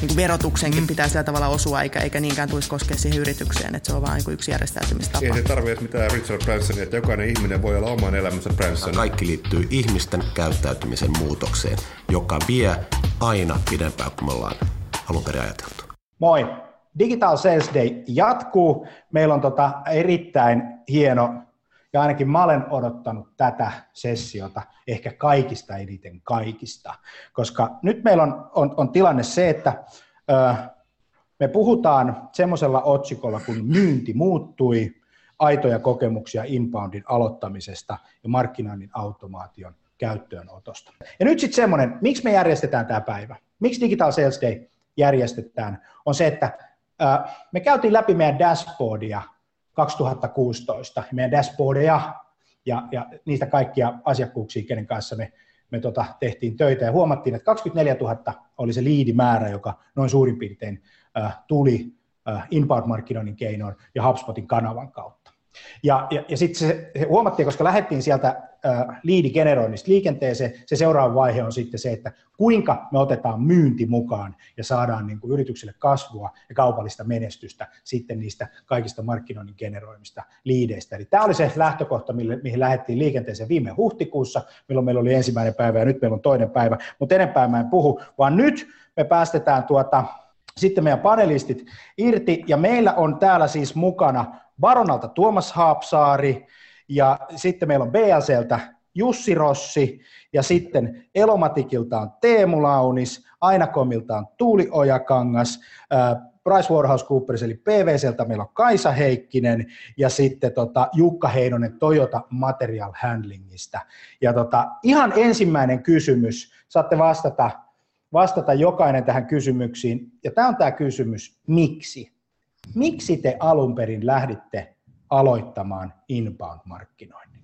niin kuin verotuksenkin mm. pitää sillä tavalla osua, eikä, eikä niinkään tulisi koskea siihen yritykseen, että se on vain niin yksi järjestäytymistapa. Ei se tarvitse mitään Richard Bransonia, että jokainen ihminen voi olla oman elämänsä Branson. Kaikki liittyy ihmisten käyttäytymisen muutokseen, joka vie aina pidempään kuin me ollaan alun perin ajateltu. Moi! Digital Sales Day jatkuu. Meillä on tota erittäin hieno ja ainakin mä olen odottanut tätä sessiota ehkä kaikista eniten kaikista, koska nyt meillä on, on, on tilanne se, että ö, me puhutaan semmoisella otsikolla, kun myynti muuttui, aitoja kokemuksia inboundin aloittamisesta ja markkinoinnin automaation käyttöönotosta. Ja nyt sitten semmoinen, miksi me järjestetään tämä päivä, miksi Digital Sales Day järjestetään, on se, että me käytiin läpi meidän dashboardia 2016, meidän dashboardeja ja, ja niistä kaikkia asiakkuuksia, kenen kanssa me, me tota, tehtiin töitä ja huomattiin, että 24 000 oli se liidimäärä, joka noin suurin piirtein äh, tuli äh, inbound-markkinoinnin keinoin ja HubSpotin kanavan kautta. Ja, ja, ja sitten se, se huomattiin, koska lähdettiin sieltä äh, liidigeneroinnista liikenteeseen, se seuraava vaihe on sitten se, että kuinka me otetaan myynti mukaan ja saadaan niin kuin yrityksille kasvua ja kaupallista menestystä sitten niistä kaikista markkinoinnin generoimista liideistä. Eli tämä oli se lähtökohta, mille, mihin lähdettiin liikenteeseen viime huhtikuussa, milloin meillä oli ensimmäinen päivä ja nyt meillä on toinen päivä, mutta enempää mä en puhu, vaan nyt me päästetään tuota, sitten meidän panelistit irti, ja meillä on täällä siis mukana Baronalta Tuomas Haapsaari, ja sitten meillä on BLCltä Jussi Rossi, ja sitten Elomatikilta on Teemu Launis, Ainakomilta on Tuuli Ojakangas, PricewaterhouseCoopers eli PVCltä meillä on Kaisa Heikkinen ja sitten tota Jukka Heinonen Toyota Material Handlingista. Ja tota, ihan ensimmäinen kysymys, saatte vastata, vastata jokainen tähän kysymyksiin. Ja tämä on tämä kysymys, miksi? Miksi te alun perin lähditte aloittamaan inbound-markkinoinnin?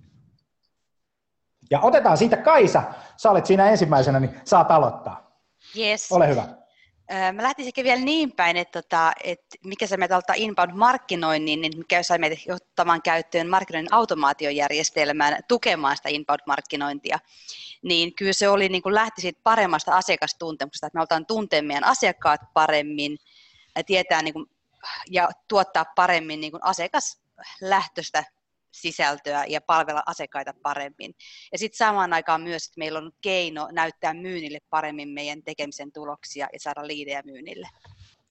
Ja otetaan siitä Kaisa, sä olet siinä ensimmäisenä, niin saat aloittaa. Yes. Ole hyvä. Mä lähtisin ehkä vielä niin päin, että, tota, että mikä se meitä ottaa inbound-markkinoinnin, niin mikä sai meitä ottamaan käyttöön markkinoinnin automaatiojärjestelmään tukemaan sitä inbound-markkinointia, niin kyllä se oli niin kuin lähti siitä paremmasta asiakastuntemuksesta, että me halutaan tuntea meidän asiakkaat paremmin, ja tietää niin kuin ja tuottaa paremmin niin kuin asiakaslähtöistä sisältöä ja palvella asiakkaita paremmin. Ja sitten samaan aikaan myös, että meillä on keino näyttää myynnille paremmin meidän tekemisen tuloksia ja saada liidejä myynnille.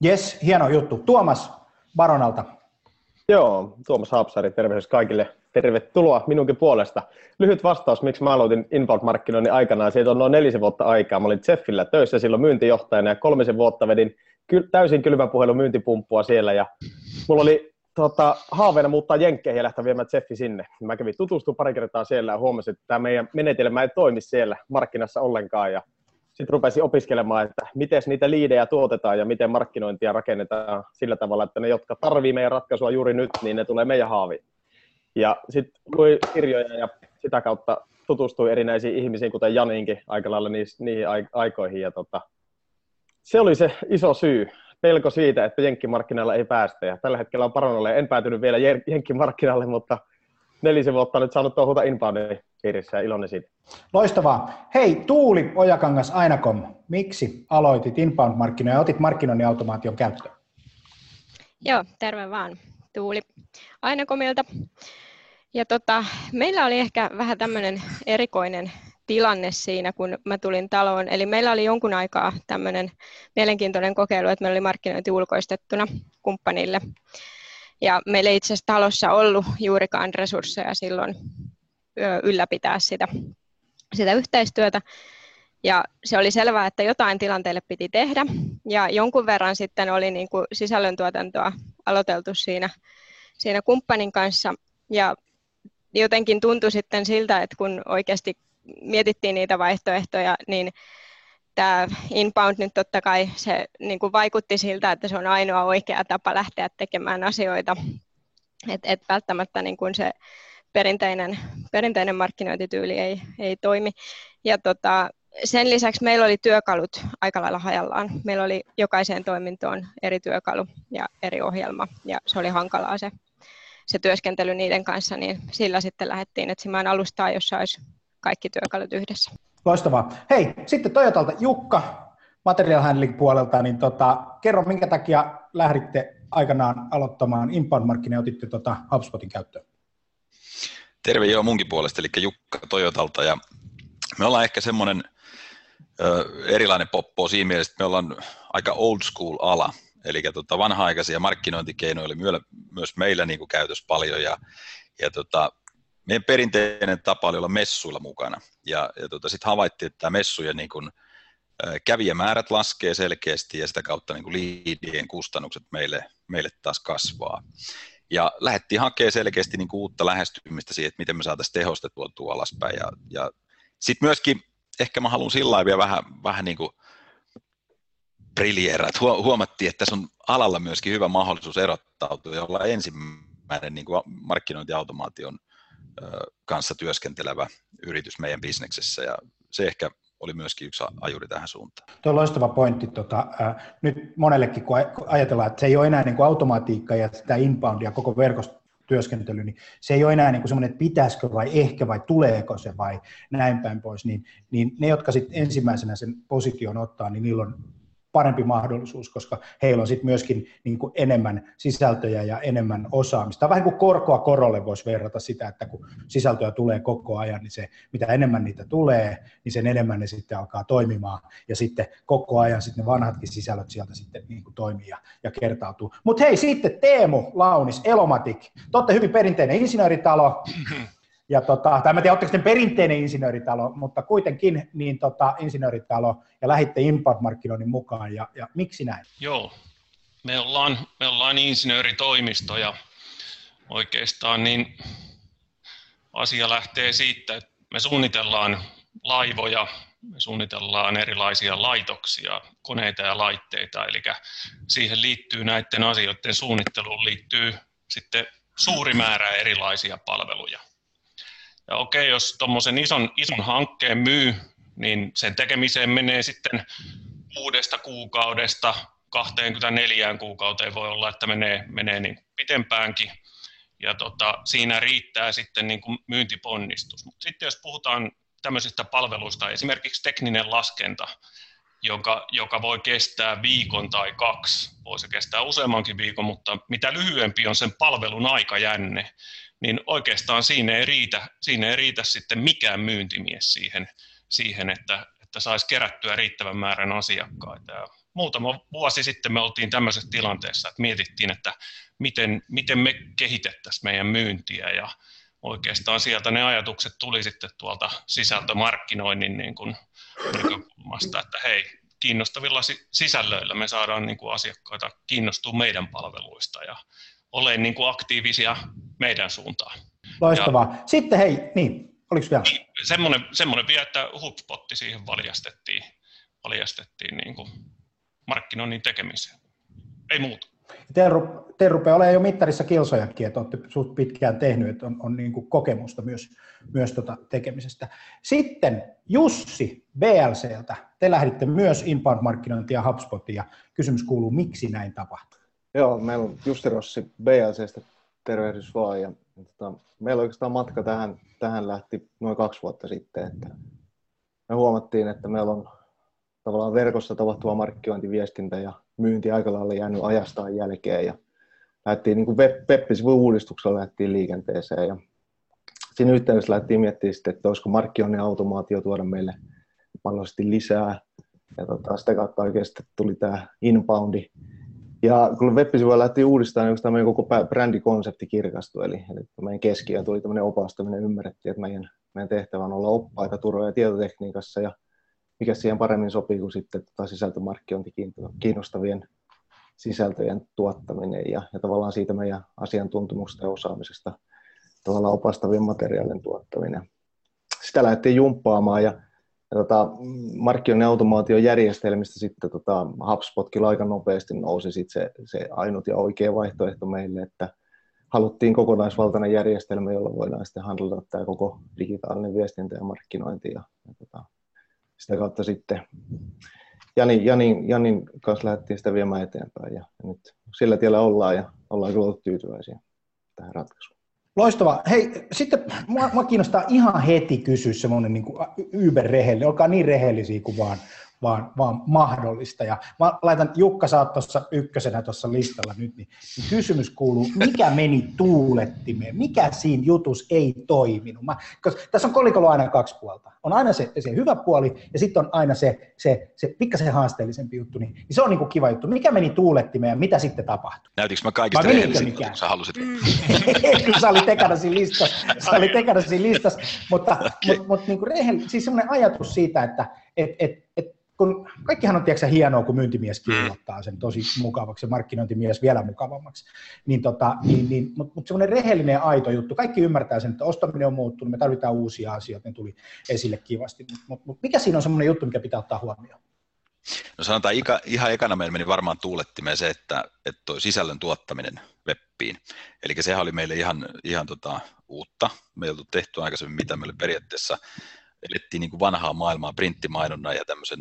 Yes, hieno juttu. Tuomas Baronalta. Joo, Tuomas Haapsari, tervehdys kaikille. Tervetuloa minunkin puolesta. Lyhyt vastaus, miksi mä aloitin inbound-markkinoinnin aikanaan. Siitä on noin nelisen vuotta aikaa. Mä olin Zeffillä töissä silloin myyntijohtajana ja kolmisen vuotta vedin ky- täysin kylmän puhelun myyntipumppua siellä ja mulla oli tota, haaveena muuttaa Jenkkeihin ja lähteä viemään Jeffi sinne. Mä kävin tutustumaan pari kertaa siellä ja huomasin, että tämä meidän menetelmä ei toimi siellä markkinassa ollenkaan ja sitten rupesin opiskelemaan, että miten niitä liidejä tuotetaan ja miten markkinointia rakennetaan sillä tavalla, että ne, jotka tarvii meidän ratkaisua juuri nyt, niin ne tulee meidän haaviin. Ja sitten luin kirjoja ja sitä kautta tutustui erinäisiin ihmisiin, kuten Janinkin aika lailla niihin aikoihin. Ja tota, se oli se iso syy, pelko siitä, että jenkkimarkkinoilla ei päästä. Ja tällä hetkellä on Paronalle, en päätynyt vielä jenkkimarkkinalle, mutta nelisen vuotta nyt saanut touhuta inboundin piirissä ja iloinen siitä. Loistavaa. Hei, Tuuli Ojakangas Ainakom, miksi aloitit inbound-markkinoja ja otit markkinoinnin automaation käyttöön? Joo, terve vaan. Tuuli Ainakomilta. Ja tota, meillä oli ehkä vähän tämmöinen erikoinen tilanne siinä, kun mä tulin taloon. Eli meillä oli jonkun aikaa tämmöinen mielenkiintoinen kokeilu, että meillä oli markkinointi ulkoistettuna kumppanille. Ja meillä ei itse asiassa talossa ollut juurikaan resursseja silloin ylläpitää sitä, sitä yhteistyötä. Ja se oli selvää, että jotain tilanteelle piti tehdä. Ja jonkun verran sitten oli niin kuin sisällöntuotantoa aloiteltu siinä, siinä kumppanin kanssa. Ja jotenkin tuntui sitten siltä, että kun oikeasti mietittiin niitä vaihtoehtoja, niin tämä inbound nyt totta kai se niin kuin vaikutti siltä, että se on ainoa oikea tapa lähteä tekemään asioita. että et välttämättä niin kuin se perinteinen, perinteinen markkinointityyli ei, ei toimi. Ja tota, sen lisäksi meillä oli työkalut aika lailla hajallaan. Meillä oli jokaiseen toimintoon eri työkalu ja eri ohjelma, ja se oli hankalaa se, se työskentely niiden kanssa, niin sillä sitten lähdettiin etsimään alustaa, jossa olisi kaikki työkalut yhdessä. Loistavaa. Hei, sitten Toyotalta Jukka, material handling puolelta, niin tota, kerro minkä takia lähditte aikanaan aloittamaan inbound ja otitte tota HubSpotin käyttöön? Terve joo munkin puolesta, eli Jukka Toyotalta, ja me ollaan ehkä semmoinen erilainen poppo siinä mielessä, että me ollaan aika old school ala, eli tota vanha-aikaisia markkinointikeinoja oli myös meillä niin kuin käytössä paljon, ja, ja tota, meidän perinteinen tapa oli olla messuilla mukana, ja, ja tota, sitten havaittiin, että messujen niin kuin, kävijämäärät laskee selkeästi, ja sitä kautta niin liidien kustannukset meille, meille taas kasvaa. Ja lähdettiin hakemaan selkeästi niin uutta lähestymistä siihen, että miten me saataisiin tehostettua tuo alaspäin, ja, ja sitten myöskin ehkä mä haluan sillä vielä vähän, vähän niin kuin briljeera, että huomattiin, että tässä on alalla myöskin hyvä mahdollisuus erottautua ja olla ensimmäinen niin kuin markkinointiautomaation kanssa työskentelevä yritys meidän bisneksessä ja se ehkä oli myöskin yksi ajuri tähän suuntaan. Tuo on loistava pointti. Tota, ää, nyt monellekin, kun ajatellaan, että se ei ole enää niin kuin automatiikka ja sitä inboundia koko verkosto työskentely, niin se ei ole enää niin kuin semmoinen, että pitäisikö vai ehkä vai tuleeko se vai näin päin pois, niin, niin ne, jotka sitten ensimmäisenä sen position ottaa, niin niillä on parempi mahdollisuus, koska heillä on sitten myöskin niin kuin enemmän sisältöjä ja enemmän osaamista. Vähän kuin korkoa korolle voisi verrata sitä, että kun sisältöä tulee koko ajan, niin se, mitä enemmän niitä tulee, niin sen enemmän ne sitten alkaa toimimaan. Ja sitten koko ajan sitten ne vanhatkin sisällöt sieltä sitten niin kuin toimii ja, ja kertautuu. Mutta hei, sitten Teemu Launis, Elomatic. Te olette hyvin perinteinen insinööritalo. Ja tota, tai en tiedä, oletteko perinteinen insinööritalo, mutta kuitenkin niin tota, insinööritalo ja lähditte import-markkinoinnin mukaan ja, ja miksi näin? Joo, me ollaan, me ollaan insinööritoimisto ja oikeastaan niin asia lähtee siitä, että me suunnitellaan laivoja, me suunnitellaan erilaisia laitoksia, koneita ja laitteita, eli siihen liittyy näiden asioiden suunnitteluun liittyy sitten suuri määrä erilaisia palveluja. Ja okei, jos tuommoisen ison, ison hankkeen myy, niin sen tekemiseen menee sitten kuudesta kuukaudesta 24 kuukauteen voi olla, että menee, menee niin pitempäänkin. Ja tota, siinä riittää sitten niin kuin myyntiponnistus. Mutta sitten jos puhutaan tämmöisistä palveluista, esimerkiksi tekninen laskenta, joka, joka voi kestää viikon tai kaksi, voi se kestää useammankin viikon, mutta mitä lyhyempi on sen palvelun aikajänne, niin oikeastaan siinä ei riitä, siinä ei riitä sitten mikään myyntimies siihen, siihen että, että saisi kerättyä riittävän määrän asiakkaita. Ja muutama vuosi sitten me oltiin tämmöisessä tilanteessa, että mietittiin, että miten, miten me kehitettäisiin meidän myyntiä ja oikeastaan sieltä ne ajatukset tuli sitten tuolta sisältömarkkinoinnin niin kuin näkökulmasta, että hei, kiinnostavilla sisällöillä me saadaan niin kuin asiakkaita kiinnostua meidän palveluista ja ole niin kuin aktiivisia meidän suuntaan. Loistavaa. Ja, Sitten hei, niin, oliko vielä? Niin, semmoinen, semmoinen vielä, että HubSpotti siihen valjastettiin, valjastettiin niin kuin markkinoinnin tekemiseen. Ei muuta. Te, te rupeaa olemaan jo mittarissa kilsojakin, että olette suht pitkään tehnyt, että on, on niin kuin kokemusta myös, myös tota tekemisestä. Sitten Jussi BLCltä, te lähditte myös inbound-markkinointia HubSpotia. Kysymys kuuluu, miksi näin tapahtui? Joo, meillä on Jussi Rossi BLCstä, tervehdys vaan. Ja, tota, meillä oikeastaan matka tähän, tähän lähti noin kaksi vuotta sitten, että me huomattiin, että meillä on tavallaan verkossa tapahtuva markkinointi, viestintä ja myynti aika lailla jäänyt ajastaan jälkeen ja lähdettiin niin kuin web, uudistuksella lähdettiin liikenteeseen ja siinä yhteydessä lähdettiin miettimään sitten, että olisiko markkinoinnin automaatio tuoda meille mahdollisesti lisää. Ja tota, sitä kautta oikeasti tuli tämä inboundi. Ja kun web lähti uudistamaan, niin meidän koko brändikonsepti kirkastui, eli, eli meidän keskiö tuli tämmöinen opastaminen, ymmärrettiin, että meidän, meidän tehtävä on olla oppaita turva- ja tietotekniikassa, ja mikä siihen paremmin sopii kuin sitten tota sisältömarkkinointi kiinnostavien sisältöjen tuottaminen ja, ja tavallaan siitä meidän asiantuntumusta ja osaamisesta tavallaan opastavien materiaalien tuottaminen. Sitä lähdettiin jumppaamaan ja, tota, markkinoinnin automaatiojärjestelmistä sitten tota, HubSpot kyllä aika nopeasti nousi sit se, se ainut ja oikea vaihtoehto meille, että haluttiin kokonaisvaltainen järjestelmä, jolla voidaan sitten handlata tämä koko digitaalinen viestintä ja markkinointi ja, ja tota, sitä kautta sitten Jani, Jani, Janin kanssa lähdettiin sitä viemään eteenpäin ja, ja nyt sillä tiellä ollaan ja ollaan kyllä tyytyväisiä tähän ratkaisuun. Loistava. Hei, sitten mua, mua kiinnostaa ihan heti kysyä semmoinen niin yberrehellinen, olkaa niin rehellisiä kuin vaan, vaan, vaan mahdollista. Ja mä laitan, Jukka, sä oot tuossa ykkösenä tuossa listalla nyt, niin, niin kysymys kuuluu, mikä meni tuulettimeen? Mikä siinä jutus ei toiminut? Mä, koska tässä on kolikolla aina kaksi puolta. On aina se, se hyvä puoli ja sitten on aina se, se, se pikkasen haasteellisempi juttu. Niin, niin se on niinku kiva juttu. Mikä meni tuulettimeen ja mitä sitten tapahtui? Näytinkö mä kaikista rehellisiltä, kun sä halusit? Mm. Kyllä sä olit ekana siinä listassa, sä olit ekana siinä listassa, mutta, mut, mut, niinku rehell, siis semmoinen ajatus siitä, että et, et, et kun kaikkihan on tiedätkö, hienoa, kun myyntimies kirjoittaa sen tosi mukavaksi ja markkinointimies vielä mukavammaksi, niin, tota, niin, niin, mutta mut semmoinen rehellinen aito juttu, kaikki ymmärtää sen, että ostaminen on muuttunut, me tarvitaan uusia asioita, ne tuli esille kivasti, mutta mut, mut mikä siinä on semmoinen juttu, mikä pitää ottaa huomioon? No sanotaan, ika, ihan ekana meillä meni varmaan tuulettimeen se, että, että toi sisällön tuottaminen webbiin. Eli sehän oli meille ihan, ihan tota, uutta. Me ei oltu tehty aikaisemmin mitä meille periaatteessa elettiin niin kuin vanhaa maailmaa printtimainonnan ja tämmöisen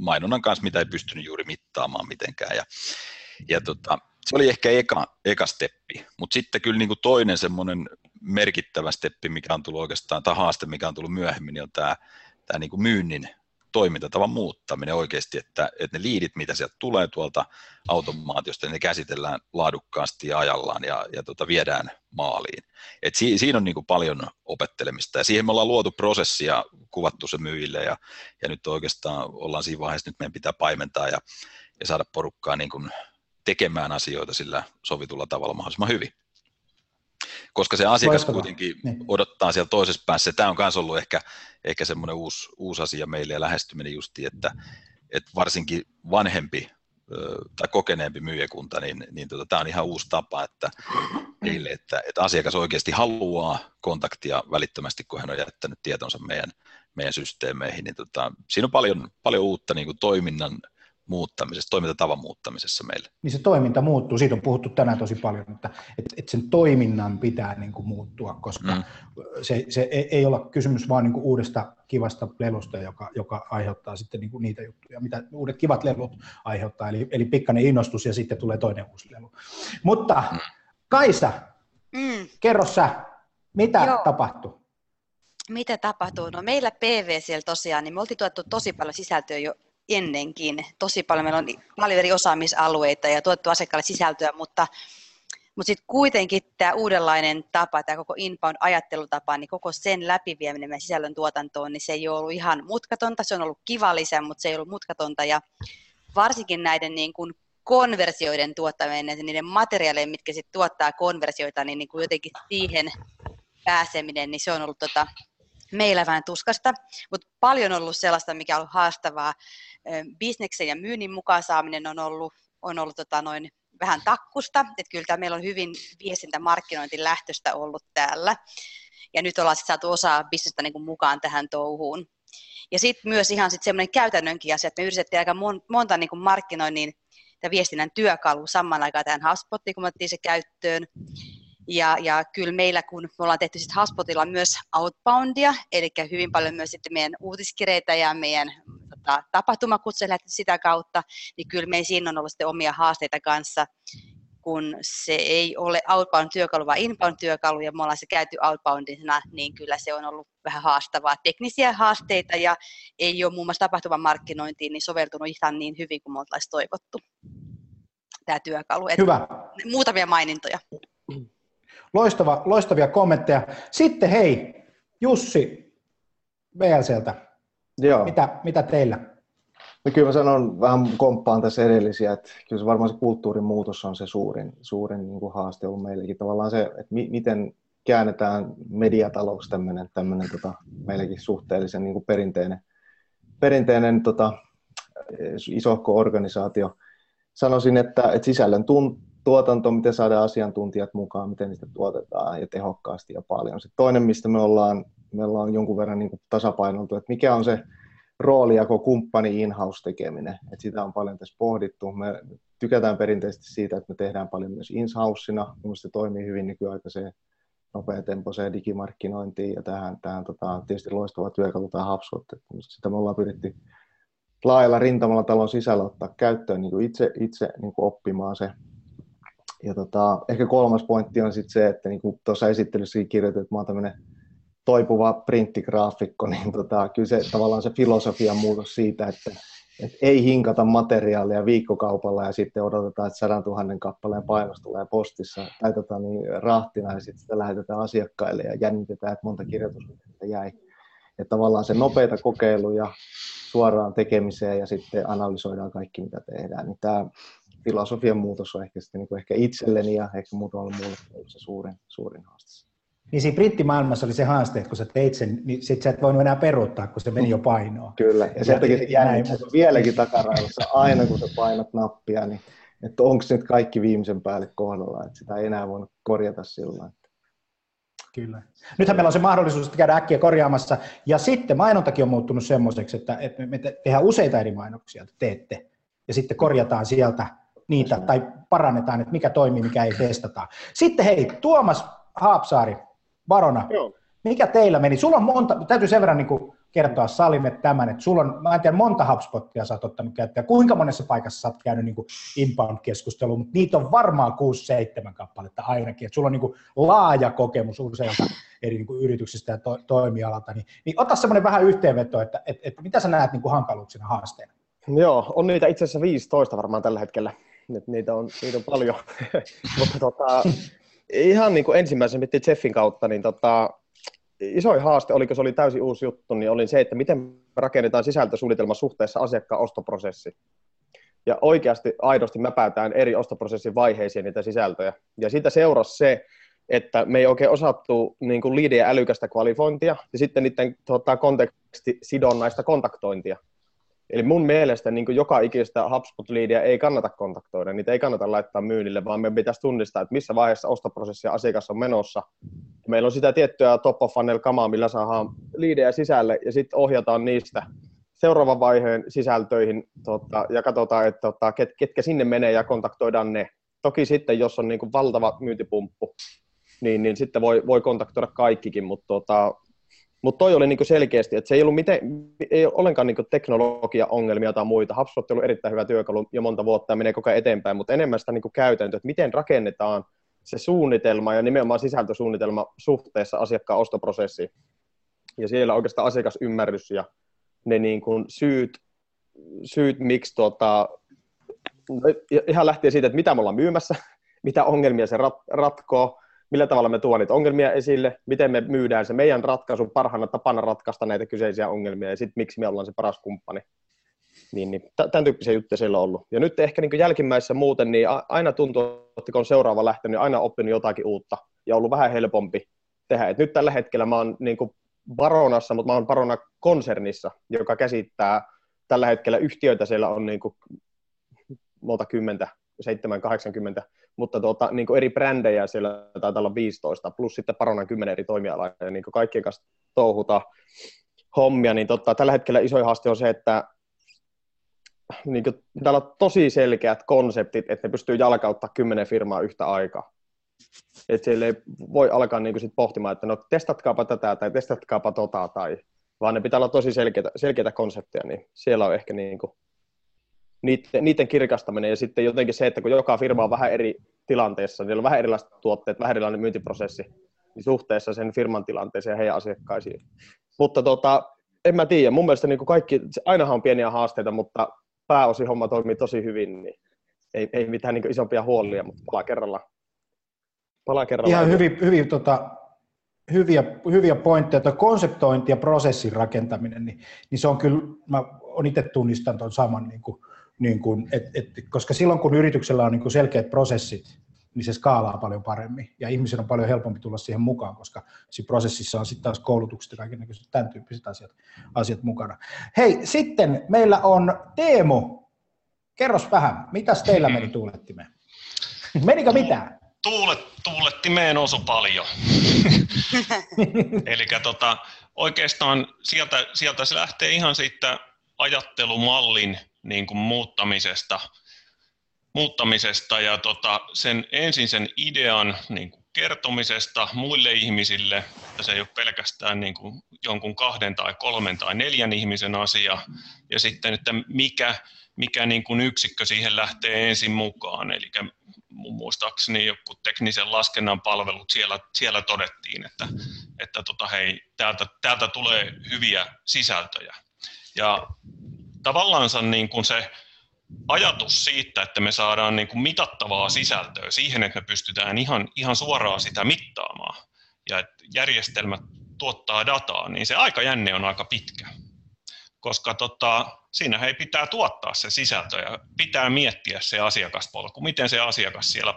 mainonnan kanssa, mitä ei pystynyt juuri mittaamaan mitenkään. Ja, ja tota, se oli ehkä eka, eka steppi, mutta sitten kyllä niin kuin toinen semmoinen merkittävä steppi, mikä on tullut oikeastaan, tai haaste, mikä on tullut myöhemmin, niin on tämä, tämä niin kuin myynnin toimintatavan muuttaminen oikeasti, että, että ne liidit, mitä sieltä tulee tuolta automaatiosta, niin ne käsitellään laadukkaasti ja ajallaan ja, ja tota, viedään maaliin. Et si, siinä on niin kuin paljon opettelemista ja siihen me ollaan luotu prosessi ja kuvattu se myyjille ja, ja nyt oikeastaan ollaan siinä vaiheessa, nyt meidän pitää paimentaa ja, ja saada porukkaa niin kuin tekemään asioita sillä sovitulla tavalla mahdollisimman hyvin koska se asiakas Loistavaa. kuitenkin niin. odottaa siellä toisessa päässä. Tämä on myös ollut ehkä, ehkä semmoinen uusi, uusi asia meille ja lähestyminen justi, että, että varsinkin vanhempi tai kokeneempi myyjäkunta, niin, niin tota, tämä on ihan uusi tapa, että, heille, että, että asiakas oikeasti haluaa kontaktia välittömästi, kun hän on jättänyt tietonsa meidän, meidän systeemeihin. Niin tota, siinä on paljon, paljon uutta niin kuin toiminnan muuttamisessa, toimintatavan muuttamisessa meille. Niin se toiminta muuttuu, siitä on puhuttu tänään tosi paljon, että, että, että sen toiminnan pitää niin kuin muuttua, koska mm. se, se ei ole kysymys vain niin kuin uudesta kivasta lelusta, joka, joka aiheuttaa sitten niin kuin niitä juttuja, mitä uudet kivat lelut aiheuttaa, eli, eli pikkainen innostus ja sitten tulee toinen uusi lelu. Mutta mm. Kaisa, mm. kerro sä, mitä Joo. tapahtui? Mitä tapahtuu? No meillä PV tosiaan, niin me oltiin tuettu tosi paljon sisältöä jo ennenkin. Tosi paljon meillä on paljon eri osaamisalueita ja tuettu asiakkaalle sisältöä, mutta, mutta sitten kuitenkin tämä uudenlainen tapa, tämä koko inbound-ajattelutapa, niin koko sen läpivieminen meidän sisällön tuotantoon, niin se ei ole ollut ihan mutkatonta, se on ollut kiva lisä, mutta se ei ollut mutkatonta ja varsinkin näiden niin kuin konversioiden tuottaminen, niiden materiaaleja, mitkä sitten tuottaa konversioita, niin, niin kuin jotenkin siihen pääseminen, niin se on ollut tota, meillä vähän tuskasta, mutta paljon on ollut sellaista, mikä on ollut haastavaa. Bisneksen ja myynnin mukaan saaminen on ollut, on ollut tota noin vähän takkusta, että kyllä meillä on hyvin viestintämarkkinointin lähtöstä ollut täällä. Ja nyt ollaan sitten saatu osaa bisnestä niin mukaan tähän touhuun. Ja sitten myös ihan sitten semmoinen käytännönkin asia, että me yritettiin aika monta niin markkinoinnin ja viestinnän työkalu samaan aikaan tähän HubSpotiin, kun me otettiin se käyttöön. Ja, ja kyllä meillä, kun me ollaan tehty sitten Haspotilla myös outboundia, eli hyvin paljon myös sitten meidän uutiskireitä ja meidän tota, tapahtumakutsuja sitä kautta, niin kyllä meidän siinä on ollut sitten omia haasteita kanssa, kun se ei ole outbound-työkalu, vaan inbound-työkalu, ja me ollaan se käyty outboundina, niin kyllä se on ollut vähän haastavaa. Teknisiä haasteita, ja ei ole muun muassa tapahtuman markkinointiin niin soveltunut ihan niin hyvin kuin me oltaisiin toivottu tämä työkalu. Hyvä. Muutamia mainintoja. Loistava, loistavia kommentteja. Sitten hei, Jussi VLCltä, Joo. Mitä, mitä teillä? No kyllä mä sanon, vähän komppaan tässä edellisiä, että kyllä se varmaan se kulttuurin muutos on se suurin, suurin niin kuin haaste ollut meillekin. Tavallaan se, että mi- miten käännetään mediatalous tämmöinen, tämmöinen tota, meillekin suhteellisen niin kuin perinteinen, perinteinen tota, isohko organisaatio. Sanoisin, että, että sisällön tun, tuotanto, miten saadaan asiantuntijat mukaan, miten niistä tuotetaan ja tehokkaasti ja paljon. Sitten toinen, mistä me ollaan, me ollaan jonkun verran niin kuin tasapainoltu, että mikä on se roolijako kumppani in-house tekeminen. Et sitä on paljon tässä pohdittu. Me tykätään perinteisesti siitä, että me tehdään paljon myös in-houseina. Minusta se toimii hyvin nykyaikaiseen nopeatempoiseen digimarkkinointiin ja tähän, tähän tota, tietysti loistava työkalu tämä. Että sitä me ollaan pyritty laajalla rintamalla talon sisällä ottaa käyttöön niin kuin itse, itse niin kuin oppimaan se. Ja tota, ehkä kolmas pointti on sitten se, että niin kuin tuossa esittelyssäkin kirjoitin, että mä oon tämmöinen toipuva printtigraafikko, niin tota, kyllä se tavallaan se filosofian muutos siitä, että, että ei hinkata materiaalia viikkokaupalla ja sitten odotetaan, että sadan tuhannen kappaleen painos tulee postissa tai tota, niin, rahtina ja sitten sitä lähetetään asiakkaille ja jännitetään, että monta kirjoitusvirhettä jäi. Että tavallaan se nopeita kokeiluja suoraan tekemiseen ja sitten analysoidaan kaikki, mitä tehdään. Niin tämä filosofian muutos on ehkä, sitten, niin kuin ehkä itselleni ja ehkä muutamalle muulle se suurin, suurin haaste. Niin siinä brittimaailmassa oli se haaste, että kun sä teit sen, niin sit sä et voinut enää peruuttaa, kun se meni jo painoon. Kyllä, ja sen takia vieläkin takaraivassa, aina kun sä painat nappia, niin että onko nyt kaikki viimeisen päälle kohdalla, että sitä ei enää voinut korjata sillä Kyllä. Nythän meillä on se mahdollisuus että käydä äkkiä korjaamassa, ja sitten mainontakin on muuttunut semmoiseksi, että, että me tehdään useita eri mainoksia, että teette, ja sitten korjataan sieltä niitä, tai parannetaan, että mikä toimii, mikä ei testata. Sitten hei, Tuomas Haapsaari, Barona, Joo. mikä teillä meni? Sulla on monta, täytyy sen verran niin kuin kertoa Salime tämän, että sulla on, mä en tiedä monta HubSpotia sä oot ottanut käyttöön, kuinka monessa paikassa sä oot käynyt niin inbound-keskustelua, mutta niitä on varmaan 6-7 kappaletta ainakin, että sulla on niin kuin laaja kokemus useilta eri niin kuin yrityksistä ja to, toimialalta, niin, niin ota semmoinen vähän yhteenveto, että, että, että mitä sä näet niin kuin hankaluuksina haasteena? Joo, on niitä itse asiassa 15 varmaan tällä hetkellä, niitä on, niitä on paljon, mutta tota, ihan niin kuin ensimmäisen miettii Jeffin kautta, niin tota, isoin haaste, oliko se oli täysin uusi juttu, niin oli se, että miten rakennetaan sisältösuunnitelma suhteessa asiakkaan ostoprosessi. Ja oikeasti, aidosti mäpäytään eri ostoprosessin vaiheisiin niitä sisältöjä. Ja siitä seurasi se, että me ei oikein osattu niin kuin liidien älykästä kvalifointia ja sitten niiden tota, kontekstisidonnaista kontaktointia. Eli mun mielestä niin joka ikistä HubSpot-liidiä ei kannata kontaktoida, niitä ei kannata laittaa myynnille, vaan me pitäisi tunnistaa, että missä vaiheessa ostoprosessia asiakas on menossa. Meillä on sitä tiettyä top of funnel kamaa, millä saadaan liidejä sisälle ja sitten ohjataan niistä seuraavan vaiheen sisältöihin tota, ja katsotaan, että tota, ket, ketkä sinne menee ja kontaktoidaan ne. Toki sitten, jos on niin valtava myyntipumppu, niin, niin sitten voi, voi kontaktoida kaikkikin, mutta tota, mutta toi oli niinku selkeästi, että se ei ollut miten, ei ole ollenkaan niinku teknologia-ongelmia tai muita. HubSpot on ollut erittäin hyvä työkalu jo monta vuotta ja menee koko ajan eteenpäin, mutta enemmän sitä niinku käytäntöä, että miten rakennetaan se suunnitelma ja nimenomaan sisältösuunnitelma suhteessa asiakkaan ostoprosessiin. Ja siellä oikeastaan asiakasymmärrys ja ne niinku syyt, syyt, miksi tota, no, ihan lähtien siitä, että mitä me ollaan myymässä, mitä ongelmia se rat, ratkoo, millä tavalla me tuon niitä ongelmia esille, miten me myydään se meidän ratkaisu parhaana tapana ratkaista näitä kyseisiä ongelmia ja sitten miksi me ollaan se paras kumppani. Niin, niin tämän tyyppisiä juttuja siellä on ollut. Ja nyt ehkä niin jälkimmäisessä muuten, niin aina tuntuu, että kun on seuraava lähtenyt, niin aina oppinut jotakin uutta ja ollut vähän helpompi tehdä. Et nyt tällä hetkellä mä oon niin Baronassa, mutta mä oon Barona konsernissa, joka käsittää tällä hetkellä yhtiöitä, siellä on niin kuin monta kymmentä 7-80, mutta tuota, niin eri brändejä siellä taitaa olla 15, plus sitten Paronan 10 eri toimialaa, ja niin kaikkien kanssa touhuta hommia, niin tota, tällä hetkellä iso haaste on se, että niin kuin, täällä on tosi selkeät konseptit, että ne pystyy jalkauttaa kymmenen firmaa yhtä aikaa. Että siellä ei voi alkaa niin kuin sit pohtimaan, että no testatkaapa tätä tai testatkaapa tota, tai, vaan ne pitää olla tosi selkeitä, selkeitä konsepteja, niin siellä on ehkä niin kuin niiden, niiden kirkastaminen ja sitten jotenkin se, että kun joka firma on vähän eri tilanteessa, niillä on vähän erilaiset tuotteet, vähän erilainen myyntiprosessi niin suhteessa sen firman tilanteeseen ja heidän asiakkaisiin. Mutta tota, en mä tiedä, mun mielestä niin kuin kaikki, ainahan on pieniä haasteita, mutta pääosin homma toimii tosi hyvin, niin ei, ei mitään niin isompia huolia, mutta palaa kerrallaan. Pala kerran Ihan hyvin, hyvin tota, hyviä, hyviä pointteja. Tuo konseptointi ja prosessin rakentaminen, niin, niin se on kyllä, mä on itse tunnistan tuon saman, niin kuin, niin kuin, et, et, koska silloin kun yrityksellä on niin kuin selkeät prosessit, niin se skaalaa paljon paremmin ja ihmisen on paljon helpompi tulla siihen mukaan, koska siinä prosessissa on sitten taas koulutukset ja kaikenlaiset tämän tyyppiset asiat, asiat mukana. Hei, sitten meillä on Teemu. Kerros vähän, mitäs teillä meni tuulettimeen? Menikö mitään? Tuulet, tuulettimeen osu paljon. Eli tota, oikeastaan sieltä, sieltä se lähtee ihan siitä ajattelumallin niin kuin muuttamisesta, muuttamisesta ja tota, sen, ensin sen idean niin kuin kertomisesta muille ihmisille, että se ei ole pelkästään niin kuin jonkun kahden tai kolmen tai neljän ihmisen asia, ja sitten, että mikä, mikä niin kuin yksikkö siihen lähtee ensin mukaan. Eli muistaakseni joku teknisen laskennan palvelut, siellä, siellä todettiin, että, että tota, hei, täältä, täältä tulee hyviä sisältöjä. Ja tavallaan niin kuin se ajatus siitä, että me saadaan niin kuin mitattavaa sisältöä siihen, että me pystytään ihan, ihan suoraan sitä mittaamaan ja että järjestelmät tuottaa dataa, niin se aikajänne on aika pitkä. Koska tota, siinä he pitää tuottaa se sisältö ja pitää miettiä se asiakaspolku, miten se asiakas siellä,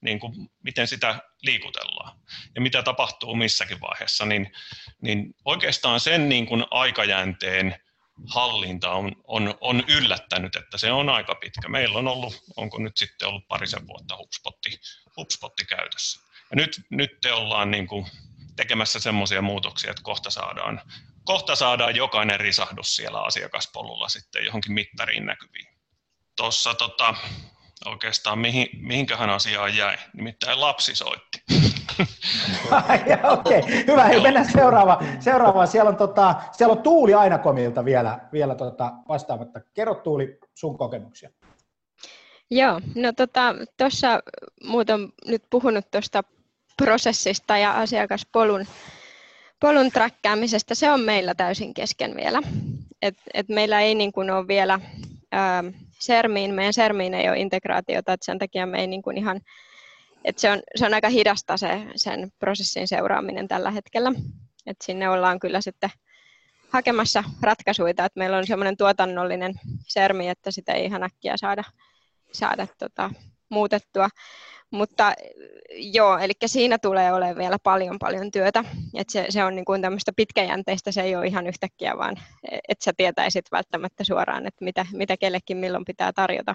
niin kuin, miten sitä liikutellaan ja mitä tapahtuu missäkin vaiheessa, niin, niin oikeastaan sen niin kuin aikajänteen hallinta on, on, on yllättänyt, että se on aika pitkä. Meillä on ollut, onko nyt sitten ollut parisen vuotta HubSpotti, HubSpotti käytössä. Ja nyt, nyt te ollaan niin kuin tekemässä semmoisia muutoksia, että kohta saadaan, kohta saadaan jokainen risahdus siellä asiakaspolulla sitten johonkin mittariin näkyviin. Tuossa tota, oikeastaan mihin, mihinköhän asiaan jäi, nimittäin lapsi soitti. Okei, okay. hyvä. Hei, mennään seuraavaan. Seuraavaan. Siellä, on, tota, siellä on Tuuli Ainakomilta vielä, vielä tota, vastaamatta. Kerro Tuuli sun kokemuksia. Joo, no tuossa tota, muut on nyt puhunut tuosta prosessista ja asiakaspolun polun träkkäämisestä. Se on meillä täysin kesken vielä. Et, et meillä ei niin kuin ole vielä ää, Sermiin, meidän Sermiin ei ole integraatiota, että sen takia me ei niin kuin ihan et se, on, se on aika hidasta se, sen prosessin seuraaminen tällä hetkellä. Et sinne ollaan kyllä sitten hakemassa ratkaisuja, että meillä on semmoinen tuotannollinen sermi, että sitä ei ihan äkkiä saada, saada tota, muutettua. Mutta joo, eli siinä tulee olemaan vielä paljon paljon työtä. Et se, se on niin kuin tämmöistä pitkäjänteistä, se ei ole ihan yhtäkkiä, vaan että sä tietäisit välttämättä suoraan, että mitä, mitä kellekin milloin pitää tarjota.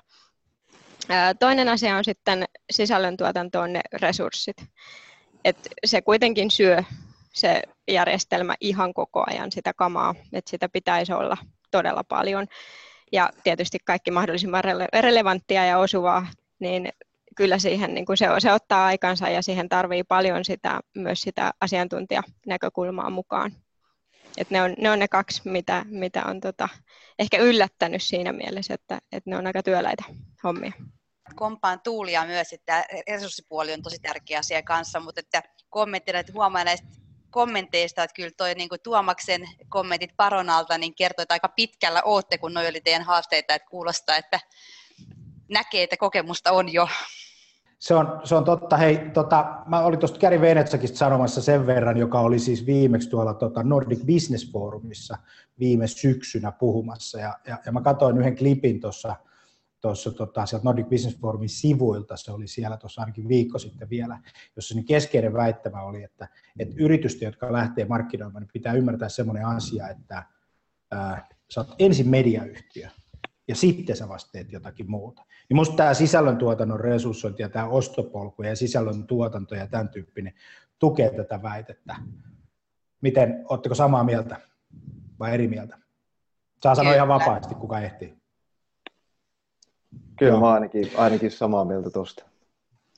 Toinen asia on sitten sisällöntuotantoon ne resurssit. Et se kuitenkin syö se järjestelmä ihan koko ajan sitä kamaa, että sitä pitäisi olla todella paljon. Ja tietysti kaikki mahdollisimman rele- relevanttia ja osuvaa, niin kyllä siihen niin kuin se, se ottaa aikansa ja siihen tarvii paljon sitä, myös sitä asiantuntijanäkökulmaa mukaan. Et ne, on, ne on ne kaksi, mitä, mitä on tota, ehkä yllättänyt siinä mielessä, että, että ne on aika työläitä hommia. Kompaan Tuulia myös, että resurssipuoli on tosi tärkeä asia kanssa, mutta että kommenttina, että huomaa näistä kommenteista, että kyllä toi niin Tuomaksen kommentit Paronalta niin kertoo, että aika pitkällä ootte, kun noi oli teidän haasteita, että kuulostaa, että näkee, että kokemusta on jo. Se on, se on totta. Hei, tota, mä olin tuosta Käri Venetsakista sanomassa sen verran, joka oli siis viimeksi tuolla tota Nordic Business Forumissa viime syksynä puhumassa. Ja, ja, ja mä katsoin yhden klipin tuossa tuossa tota, Nordic Business Forumin sivuilta, se oli siellä tuossa ainakin viikko sitten vielä, jossa niin keskeinen väittämä oli, että, että yritysten, jotka lähtee markkinoimaan, niin pitää ymmärtää semmoinen asia, että ää, sä oot ensin mediayhtiö, ja sitten sä vasta teet jotakin muuta. Niin musta tämä sisällöntuotannon resurssointi ja tämä ostopolku ja sisällön tuotanto ja tämän tyyppinen tukee tätä väitettä. Miten, ootteko samaa mieltä vai eri mieltä? Saa sanoa ihan vapaasti, kuka ehtii. Kyllä Joo. mä ainakin, ainakin samaa mieltä tuosta.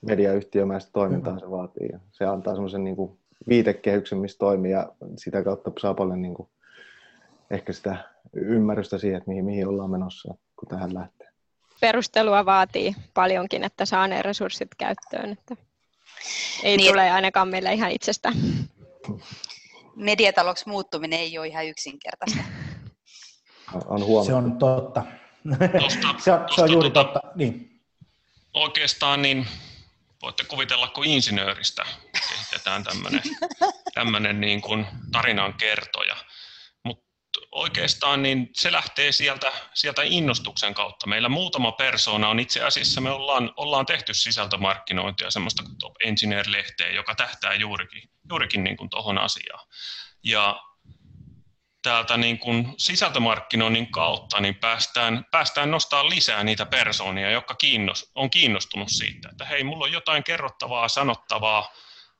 Mediayhtiömäistä toimintaa se vaatii. Ja se antaa semmoisen niin viitekehyksen, missä toimii ja sitä kautta saa paljon niin kuin, ehkä sitä ymmärrystä siihen, että mihin, mihin ollaan menossa, kun tähän lähtee. Perustelua vaatii paljonkin, että saa ne resurssit käyttöön. Että ei niin. tule ainakaan meille ihan itsestä. Mediataloksi muuttuminen ei ole ihan yksinkertaista. On huomattu. Se on totta. Tosta, se, on, se on juuri totta. Niin. Oikeastaan niin voitte kuvitella, kun insinööristä kehitetään tämmöinen, tämmöinen niin kuin tarinan kertoja. Oikeastaan niin se lähtee sieltä, sieltä innostuksen kautta. Meillä muutama persona on itse asiassa, me ollaan, ollaan tehty sisältömarkkinointia, semmoista kuin Top Engineer-lehteä, joka tähtää juurikin, juurikin niin kuin tuohon asiaan. Ja täältä niin kuin sisältömarkkinoinnin kautta niin päästään, päästään nostaa lisää niitä persoonia, jotka kiinnost, on kiinnostunut siitä, että hei, mulla on jotain kerrottavaa, sanottavaa,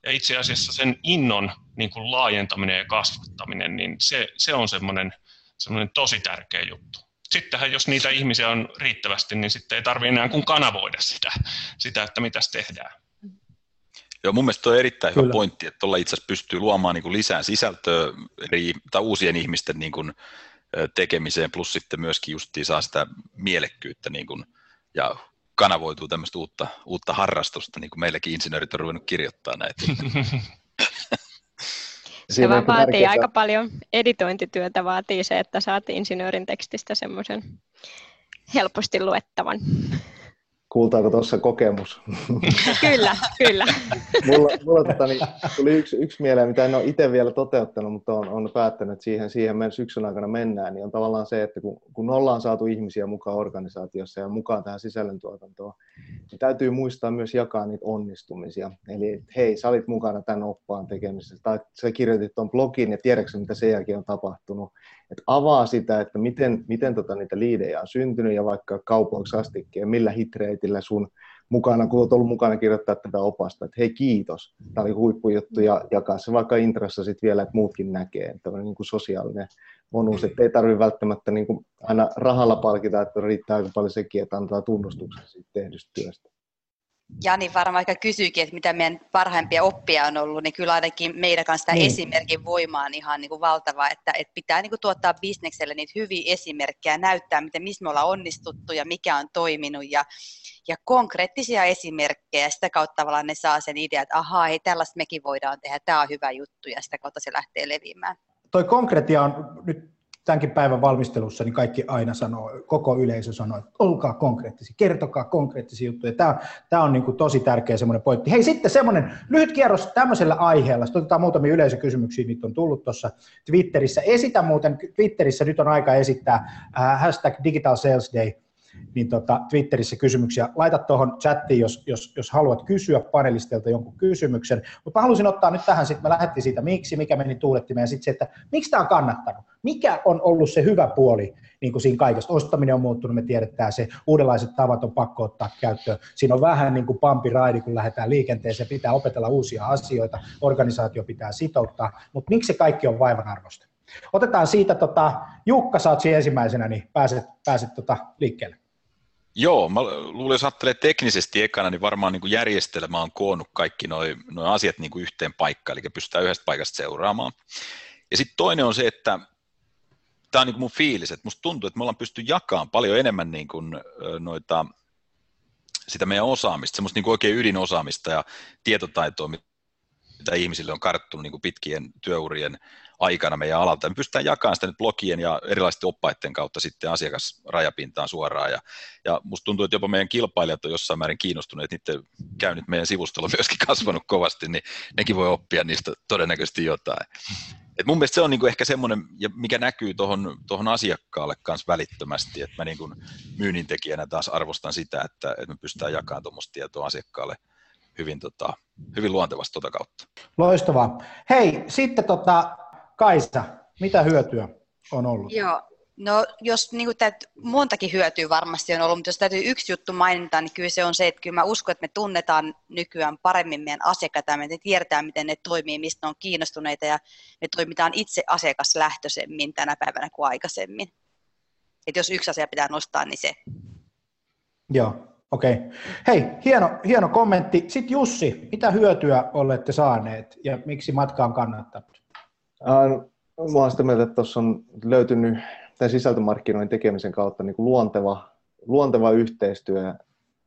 ja itse asiassa sen innon niin kuin laajentaminen ja kasvattaminen, niin se, se on semmoinen, semmoinen tosi tärkeä juttu. Sittenhän jos niitä ihmisiä on riittävästi, niin sitten ei tarvitse enää kuin kanavoida sitä, sitä että mitä tehdään. Joo, mun mielestä on erittäin Kyllä. hyvä pointti, että tuolla itse asiassa pystyy luomaan niin kuin lisää sisältöä eri, tai uusien ihmisten niin kuin, tekemiseen, plus sitten myöskin justiin saa sitä mielekkyyttä niin kuin, ja kanavoituu tämmöistä uutta, uutta harrastusta, niin kuin meilläkin insinöörit on ruvennut kirjoittaa näitä. se vaan vaatii tärkeää. aika paljon editointityötä, vaatii se, että saat insinöörin tekstistä semmoisen helposti luettavan kuultaako tuossa kokemus? kyllä, kyllä. mulla mulla tota, niin, tuli yksi, yksi mieleen, mitä en ole itse vielä toteuttanut, mutta on, on päättänyt, että siihen, siihen men syksyn aikana mennään, niin on tavallaan se, että kun, kun ollaan saatu ihmisiä mukaan organisaatiossa ja mukaan tähän sisällöntuotantoon, niin täytyy muistaa myös jakaa niitä onnistumisia. Eli hei, sä olit mukana tämän oppaan tekemisessä, tai sä kirjoitit tuon blogin ja tiedätkö mitä sen jälkeen on tapahtunut. Että avaa sitä, että miten, miten tota niitä liidejä on syntynyt ja vaikka kaupoiksi astikin ja millä hitreitillä sun mukana, kun olet ollut mukana kirjoittaa tätä opasta, että hei kiitos, tämä oli huippujuttu ja jakaa se vaikka intrassa sitten vielä, että muutkin näkee, on niin kuin sosiaalinen bonus, että ei tarvitse välttämättä niin kuin aina rahalla palkita, että riittää aika paljon sekin, että antaa tunnustuksen siitä tehdystä työstä. Jani varmaan aika kysyykin, että mitä meidän parhaimpia oppia on ollut, niin kyllä ainakin meidän kanssa tämä niin. esimerkin voima on ihan niin kuin valtava, että, että pitää niin kuin tuottaa bisnekselle niitä hyviä esimerkkejä, näyttää, miten, missä me ollaan onnistuttu ja mikä on toiminut ja, ja konkreettisia esimerkkejä sitä kautta tavallaan ne saa sen idea, että ahaa, hei tällaista mekin voidaan tehdä, tämä on hyvä juttu ja sitä kautta se lähtee leviämään. Toi konkretia on nyt tämänkin päivän valmistelussa niin kaikki aina sanoo, koko yleisö sanoo, että olkaa konkreettisia, kertokaa konkreettisia juttuja. Tämä tämä on niin kuin tosi tärkeä semmoinen pointti. Hei sitten semmoinen lyhyt kierros tämmöisellä aiheella. Sitten otetaan muutamia yleisökysymyksiä, niitä on tullut tuossa Twitterissä. Esitä muuten, Twitterissä nyt on aika esittää äh, hashtag Digital Sales Day – niin tota, Twitterissä kysymyksiä. Laita tuohon chattiin, jos, jos, jos haluat kysyä panelistilta jonkun kysymyksen. Mutta halusin ottaa nyt tähän, sitten me lähdettiin siitä miksi, mikä meni tuulettimeen, ja sitten se, että miksi tämä on kannattanut. Mikä on ollut se hyvä puoli niin kuin siinä kaikesta? Ostaminen on muuttunut, me tiedetään se, uudenlaiset tavat on pakko ottaa käyttöön. Siinä on vähän niin kuin pampi raidi, kun lähdetään liikenteeseen, pitää opetella uusia asioita, organisaatio pitää sitouttaa, mutta miksi se kaikki on vaivan arvosta? Otetaan siitä, tota, Jukka, saat ensimmäisenä, niin pääset, pääset tota, liikkeelle. Joo, mä luulen, jos ajattelee teknisesti ekana, niin varmaan niin kuin järjestelmä on koonnut kaikki nuo asiat niin kuin yhteen paikkaan, eli pystytään yhdestä paikasta seuraamaan. Ja sitten toinen on se, että tämä on niin kuin mun fiilis, että musta tuntuu, että me ollaan pysty jakamaan paljon enemmän niin kuin noita, sitä meidän osaamista, semmoista niin kuin oikein ydinosaamista ja tietotaitoa, mitä ihmisille on karttunut niin kuin pitkien työurien aikana meidän alalta. Me pystytään jakamaan sitä nyt blogien ja erilaisten oppaiden kautta sitten asiakasrajapintaan suoraan. Ja, ja musta tuntuu, että jopa meidän kilpailijat on jossain määrin kiinnostuneet, niiden käynyt meidän sivustolla myöskin kasvanut kovasti, niin nekin voi oppia niistä todennäköisesti jotain. Et mun mielestä se on niinku ehkä semmoinen, mikä näkyy tuohon tohon asiakkaalle kanssa välittömästi, että mä niinku myynnin tekijänä taas arvostan sitä, että, että me pystytään jakamaan tuommoista tietoa asiakkaalle hyvin, tota, hyvin luontevasti tuota kautta. Loistavaa. Hei, sitten tota, Kaisa, mitä hyötyä on ollut? Joo, No jos niin kuin täyt, montakin hyötyä varmasti on ollut, mutta jos täytyy yksi juttu mainita, niin kyllä se on se, että kyllä mä uskon, että me tunnetaan nykyään paremmin meidän asiakkaita, me tiedetään, miten ne toimii, mistä ne on kiinnostuneita ja me toimitaan itse asiakaslähtöisemmin tänä päivänä kuin aikaisemmin. Et jos yksi asia pitää nostaa, niin se. Joo, okei. Okay. Hei, hieno, hieno kommentti. Sitten Jussi, mitä hyötyä olette saaneet ja miksi matka on kannattanut? Mä olen sitä mieltä, että tuossa on löytynyt tämän sisältömarkkinoinnin tekemisen kautta niin kuin luonteva, luonteva yhteistyö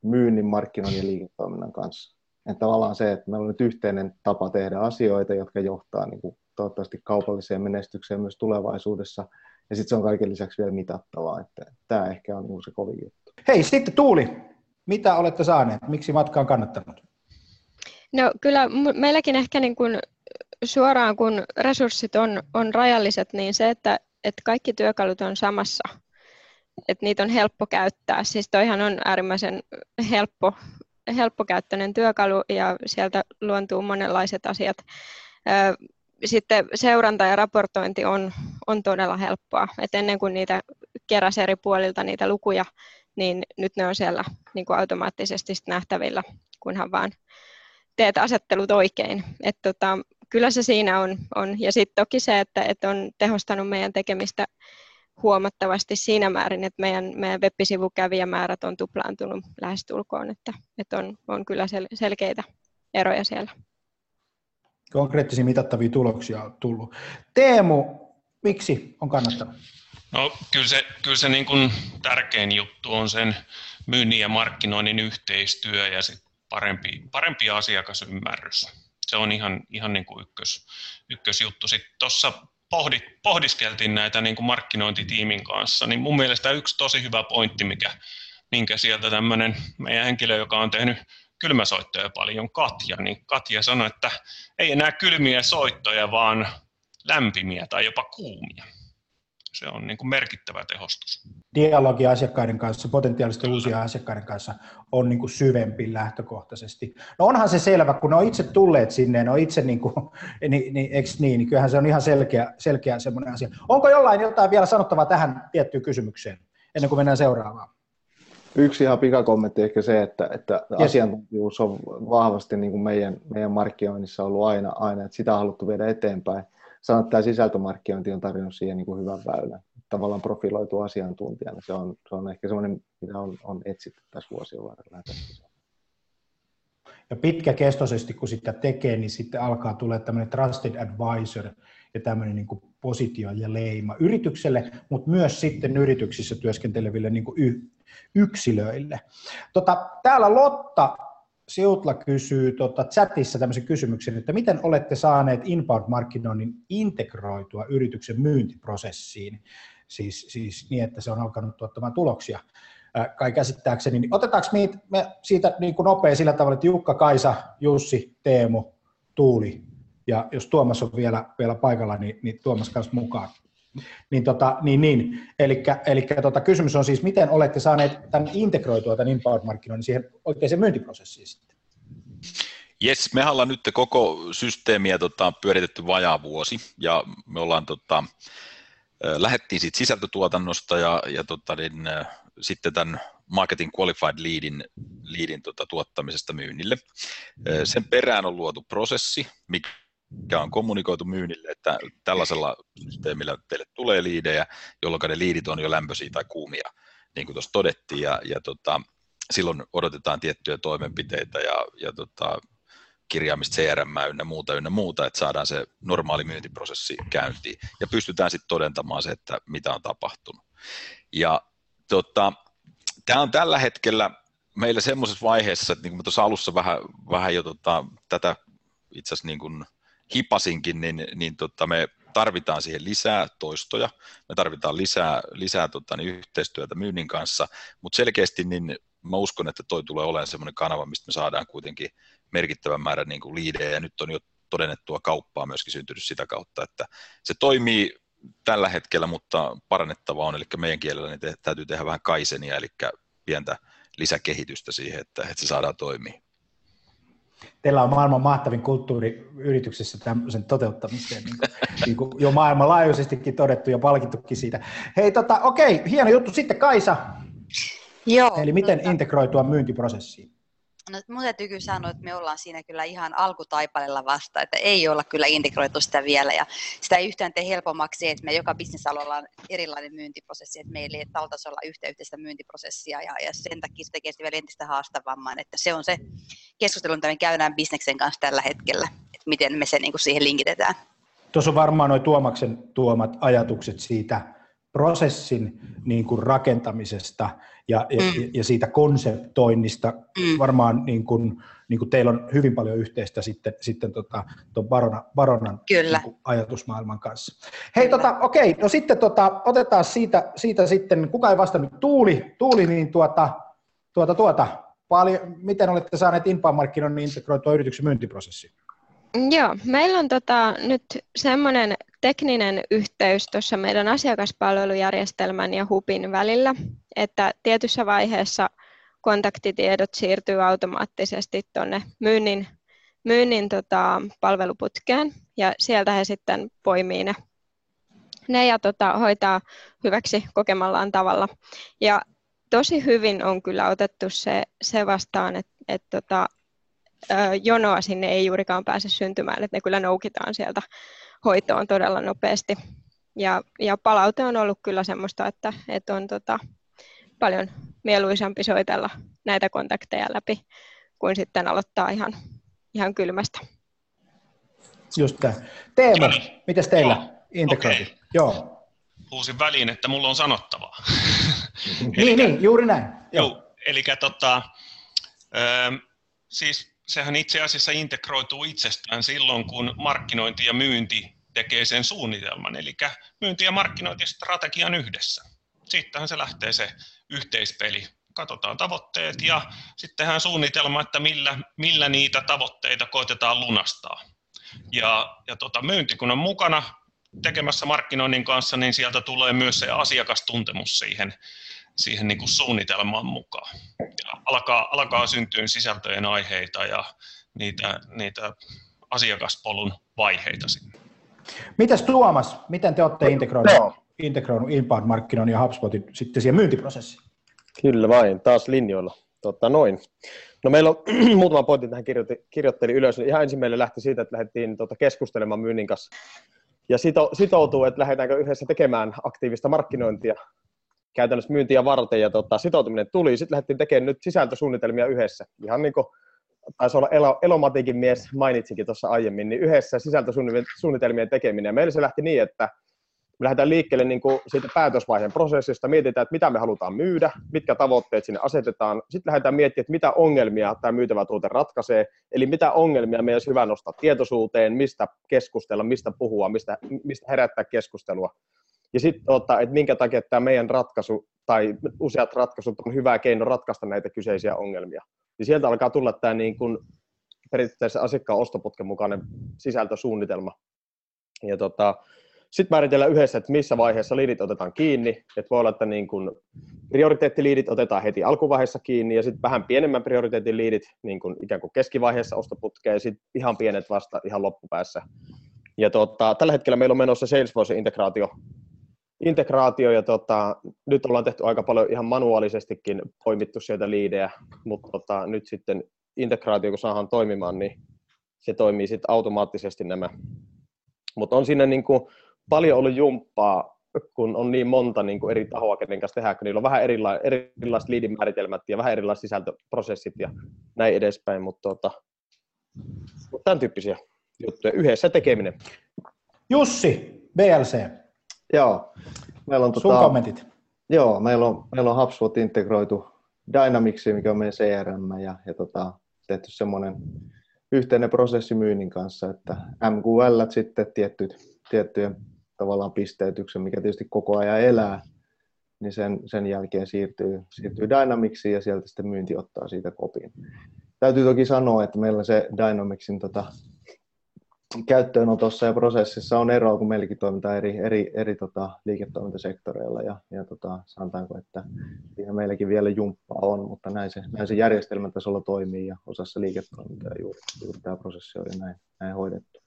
myynnin, markkinoinnin ja liiketoiminnan kanssa. Että tavallaan se, että meillä on nyt yhteinen tapa tehdä asioita, jotka johtaa niin kuin toivottavasti kaupalliseen menestykseen myös tulevaisuudessa. Ja sitten se on kaiken lisäksi vielä mitattavaa. Että tämä ehkä on niin se kovin juttu. Hei, sitten Tuuli, mitä olette saaneet? Miksi matka on kannattanut? No kyllä meilläkin ehkä niin kuin suoraan, kun resurssit on, on rajalliset, niin se, että, että kaikki työkalut on samassa, että niitä on helppo käyttää. Siis toihan on äärimmäisen helppo, helppokäyttöinen työkalu ja sieltä luontuu monenlaiset asiat. Sitten seuranta ja raportointi on, on todella helppoa. Et ennen kuin niitä keräsi eri puolilta niitä lukuja, niin nyt ne on siellä niin kuin automaattisesti nähtävillä, kunhan vaan teet asettelut oikein. Et tota, kyllä se siinä on. on. Ja sitten toki se, että, että on tehostanut meidän tekemistä huomattavasti siinä määrin, että meidän, meidän web-sivukävijämäärät on tuplaantunut lähestulkoon, että, että on, on kyllä sel, selkeitä eroja siellä. Konkreettisia mitattavia tuloksia on tullut. Teemu, miksi on kannattanut? No kyllä se, kyllä se niin kuin tärkein juttu on sen myynnin ja markkinoinnin yhteistyö ja se parempi, parempi asiakasymmärrys. Se on ihan, ihan niin kuin ykkös, ykkösjuttu. Sitten tuossa pohdit, pohdiskeltiin näitä niin kuin markkinointitiimin kanssa, niin mun mielestä yksi tosi hyvä pointti, mikä, minkä sieltä tämmöinen meidän henkilö, joka on tehnyt kylmäsoittoja paljon, Katja, niin Katja sanoi, että ei enää kylmiä soittoja, vaan lämpimiä tai jopa kuumia se on niin kuin merkittävä tehostus. Dialogi asiakkaiden kanssa, potentiaalisten uusien asiakkaiden kanssa on niin kuin syvempi lähtökohtaisesti. No onhan se selvä, kun ne on itse tulleet sinne, ne on itse niin kuin, niin, niin, eikö niin, niin kyllähän se on ihan selkeä, selkeä semmoinen asia. Onko jollain jotain vielä sanottavaa tähän tiettyyn kysymykseen, ennen kuin mennään seuraavaan? Yksi ihan pikakommentti ehkä se, että, että yes. asiantuntijuus on vahvasti niin kuin meidän, meidän markkinoinnissa ollut aina, aina, että sitä on haluttu viedä eteenpäin sanon, että tämä sisältömarkkinointi on tarjonnut siihen niin kuin hyvän väylän. Tavallaan profiloitu asiantuntijana. Se on, se on ehkä semmoinen, mitä on, on etsitty tässä vuosien varrella. Ja pitkäkestoisesti, kun sitä tekee, niin sitten alkaa tulla tämmöinen trusted advisor ja tämmöinen niin kuin positio ja leima yritykselle, mutta myös sitten yrityksissä työskenteleville niin kuin y- yksilöille. Tota, täällä Lotta Siutla kysyy tota, chatissa tämmöisen kysymyksen, että miten olette saaneet inbound-markkinoinnin integroitua yrityksen myyntiprosessiin, siis, siis niin, että se on alkanut tuottamaan tuloksia kai käsittääkseni. Niin otetaanko me, me siitä niin kuin nopea sillä tavalla, että Jukka, Kaisa, Jussi, Teemu, Tuuli ja jos Tuomas on vielä, vielä paikalla, niin, niin Tuomas kanssa mukaan. Niin, tota, niin, niin. Eli tota, kysymys on siis, miten olette saaneet tämän integroitua tämän inbound-markkinoinnin siihen oikeaan myyntiprosessiin sitten? Jes, me ollaan nyt koko systeemiä tota, pyöritetty vajaa vuosi ja me ollaan tota, lähettiin siitä sisältötuotannosta ja, ja tota, niin, sitten tämän Marketing Qualified Leadin, leadin tota, tuottamisesta myynnille. Sen perään on luotu prosessi, mikä mikä on kommunikoitu myynnille, että tällaisella systeemillä teille tulee liidejä, jolloin ne liidit on jo lämpöisiä tai kuumia, niin kuin tuossa todettiin, ja, ja tota, silloin odotetaan tiettyjä toimenpiteitä ja, ja tota, kirjaamista CRM ynnä muuta, ynnä muuta, että saadaan se normaali myyntiprosessi käyntiin ja pystytään sitten todentamaan se, että mitä on tapahtunut. Ja tota, tämä on tällä hetkellä meillä semmoisessa vaiheessa, että niin kuin tuossa alussa vähän, vähän jo tota, tätä itse asiassa niin kuin hipasinkin, niin, niin tota, me tarvitaan siihen lisää toistoja, me tarvitaan lisää, lisää tota, niin yhteistyötä myynnin kanssa, mutta selkeästi niin mä uskon, että toi tulee olemaan semmoinen kanava, mistä me saadaan kuitenkin merkittävän määrän niin kuin liidejä, ja nyt on jo todennettua kauppaa myöskin syntynyt sitä kautta, että se toimii tällä hetkellä, mutta parannettava on, eli meidän kielellä niin te, täytyy tehdä vähän kaisenia, eli pientä lisäkehitystä siihen, että, että se saadaan toimia teillä on maailman mahtavin kulttuuri yrityksessä tämmöisen toteuttamiseen, niin kuin, niin kuin jo maailmanlaajuisestikin todettu ja palkittukin siitä. Hei, tota, okei, hieno juttu. Sitten Kaisa. Joo. Eli miten tota... integroitua myyntiprosessiin? No, mun täytyy sanoa, että me ollaan siinä kyllä ihan alkutaipaleella vasta, että ei olla kyllä integroitu sitä vielä ja sitä ei yhtään tee helpommaksi, että me joka bisnesalueella on erilainen myyntiprosessi, että meillä ei taltasolla yhtä yhteistä myyntiprosessia ja, ja sen takia se tekee sitä vielä entistä haastavamman, että se on se keskustelu, mitä me käydään bisneksen kanssa tällä hetkellä, että miten me se niin kuin siihen linkitetään. Tuossa on varmaan noin Tuomaksen tuomat ajatukset siitä prosessin niin kuin rakentamisesta ja, mm. ja, ja siitä konseptoinnista. Mm. Varmaan niin kuin, niin kuin teillä on hyvin paljon yhteistä sitten, sitten tota, tuon Barona, Baronan Kyllä. Niin ajatusmaailman kanssa. Hei, tota, okei, no sitten tota, otetaan siitä, siitä sitten, kuka ei vastannut, Tuuli, Tuuli niin tuota, tuota, tuota, paljon, miten olette saaneet inbound-markkinoinnin integroitua yrityksen myyntiprosessiin? Joo, meillä on tota, nyt semmoinen tekninen yhteys tuossa meidän asiakaspalvelujärjestelmän ja HUBin välillä, että tietyssä vaiheessa kontaktitiedot siirtyy automaattisesti tuonne myynnin, myynnin tota, palveluputkeen ja sieltä he sitten poimii ne, ne ja tota, hoitaa hyväksi kokemallaan tavalla. Ja tosi hyvin on kyllä otettu se, se vastaan, että et, tota, jonoa sinne ei juurikaan pääse syntymään, että ne kyllä noukitaan sieltä hoitoon todella nopeasti. Ja, ja palaute on ollut kyllä semmoista, että, että on tota, paljon mieluisampi soitella näitä kontakteja läpi, kuin sitten aloittaa ihan, ihan kylmästä. Just tämä. Teemu, mitäs teillä integroitu? Okay. Joo. Huusin väliin, että mulla on sanottavaa. niin, niin, juuri näin. Joo. Eli tota, ö, siis sehän itse asiassa integroituu itsestään silloin, kun markkinointi ja myynti tekee sen suunnitelman, eli myynti- ja markkinointistrategian yhdessä. Siitähän se lähtee se yhteispeli. Katsotaan tavoitteet ja sitten tehdään suunnitelma, että millä, millä niitä tavoitteita koitetaan lunastaa. Ja, ja tota, myynti kun on mukana tekemässä markkinoinnin kanssa, niin sieltä tulee myös se asiakastuntemus siihen, siihen niin kuin suunnitelmaan mukaan. Ja alkaa, alkaa syntyä sisältöjen aiheita ja niitä, niitä asiakaspolun vaiheita sinne. Mitäs Tuomas, miten te olette integroinut, integroinut inbound-markkinoinnin ja HubSpotin sitten siihen myyntiprosessiin? Kyllä vain, taas linjoilla. Totta, noin. No meillä on muutama pointti tähän kirjoitti, kirjoittelin ylös. Ihan ensin meille lähti siitä, että lähdettiin tuota keskustelemaan myynnin kanssa ja sito, sitoutuu, että lähdetäänkö yhdessä tekemään aktiivista markkinointia käytännössä myyntiä varten, ja tota, sitoutuminen tuli. Sitten lähdettiin tekemään nyt sisältösuunnitelmia yhdessä. Ihan niin kuin taisi olla Elo, Elomatikin mies mainitsikin tuossa aiemmin, niin yhdessä sisältösuunnitelmien tekeminen. Ja meillä se lähti niin, että me lähdetään liikkeelle niin kuin siitä päätösvaiheen prosessista, mietitään, että mitä me halutaan myydä, mitkä tavoitteet sinne asetetaan. Sitten lähdetään miettimään, että mitä ongelmia tämä myytävä tuote ratkaisee, eli mitä ongelmia meidän olisi hyvä nostaa tietoisuuteen, mistä keskustella, mistä puhua, mistä, mistä herättää keskustelua. Ja sitten ottaa, että minkä takia tämä meidän ratkaisu tai useat ratkaisut on hyvä keino ratkaista näitä kyseisiä ongelmia. Ja sieltä alkaa tulla tämä niin kuin periaatteessa asiakkaan ostoputken mukainen sisältösuunnitelma. Ja tota, sitten määritellään yhdessä, että missä vaiheessa liidit otetaan kiinni. Että voi olla, että niin kun prioriteettiliidit otetaan heti alkuvaiheessa kiinni ja sitten vähän pienemmän prioriteetin liidit niin kun ikään kuin keskivaiheessa ostoputkeen ja sitten ihan pienet vasta ihan loppupäässä. Ja tota, tällä hetkellä meillä on menossa Salesforce-integraatio integraatio ja tota, nyt ollaan tehty aika paljon ihan manuaalisestikin poimittu sieltä liidejä, mutta tota, nyt sitten integraatio, kun saadaan toimimaan, niin se toimii sitten automaattisesti nämä. Mutta on siinä niin kuin paljon ollut jumppaa, kun on niin monta niin kuin eri tahoa, kenen kanssa tehdään, kun niillä on vähän erila- erilaiset liidin määritelmät ja vähän erilaiset sisältöprosessit ja näin edespäin, mutta tota, tämän tyyppisiä juttuja. Yhdessä tekeminen. Jussi, BLC. Joo. Meillä on, Sun tota, kommentit. Joo, meillä on, meillä on HubSpot integroitu Dynamicsi, mikä on meidän CRM, ja, ja tota, tehty semmoinen yhteinen prosessi myynnin kanssa, että MQL sitten tiettyt, tiettyjen tavallaan pisteytyksen, mikä tietysti koko ajan elää, niin sen, sen jälkeen siirtyy, siirtyy Dynamicsiin ja sieltä sitten myynti ottaa siitä kopin. Täytyy toki sanoa, että meillä se Dynamicsin tota, käyttöönotossa ja prosessissa on eroa, kun meilläkin toimitaan eri, eri, eri tota, liiketoimintasektoreilla ja, ja tota, sanotaanko, että siinä meilläkin vielä jumppaa on, mutta näin se, näin se järjestelmän tasolla toimii ja osassa liiketoimintaa juuri, juuri tämä prosessi oli näin, näin hoidettu.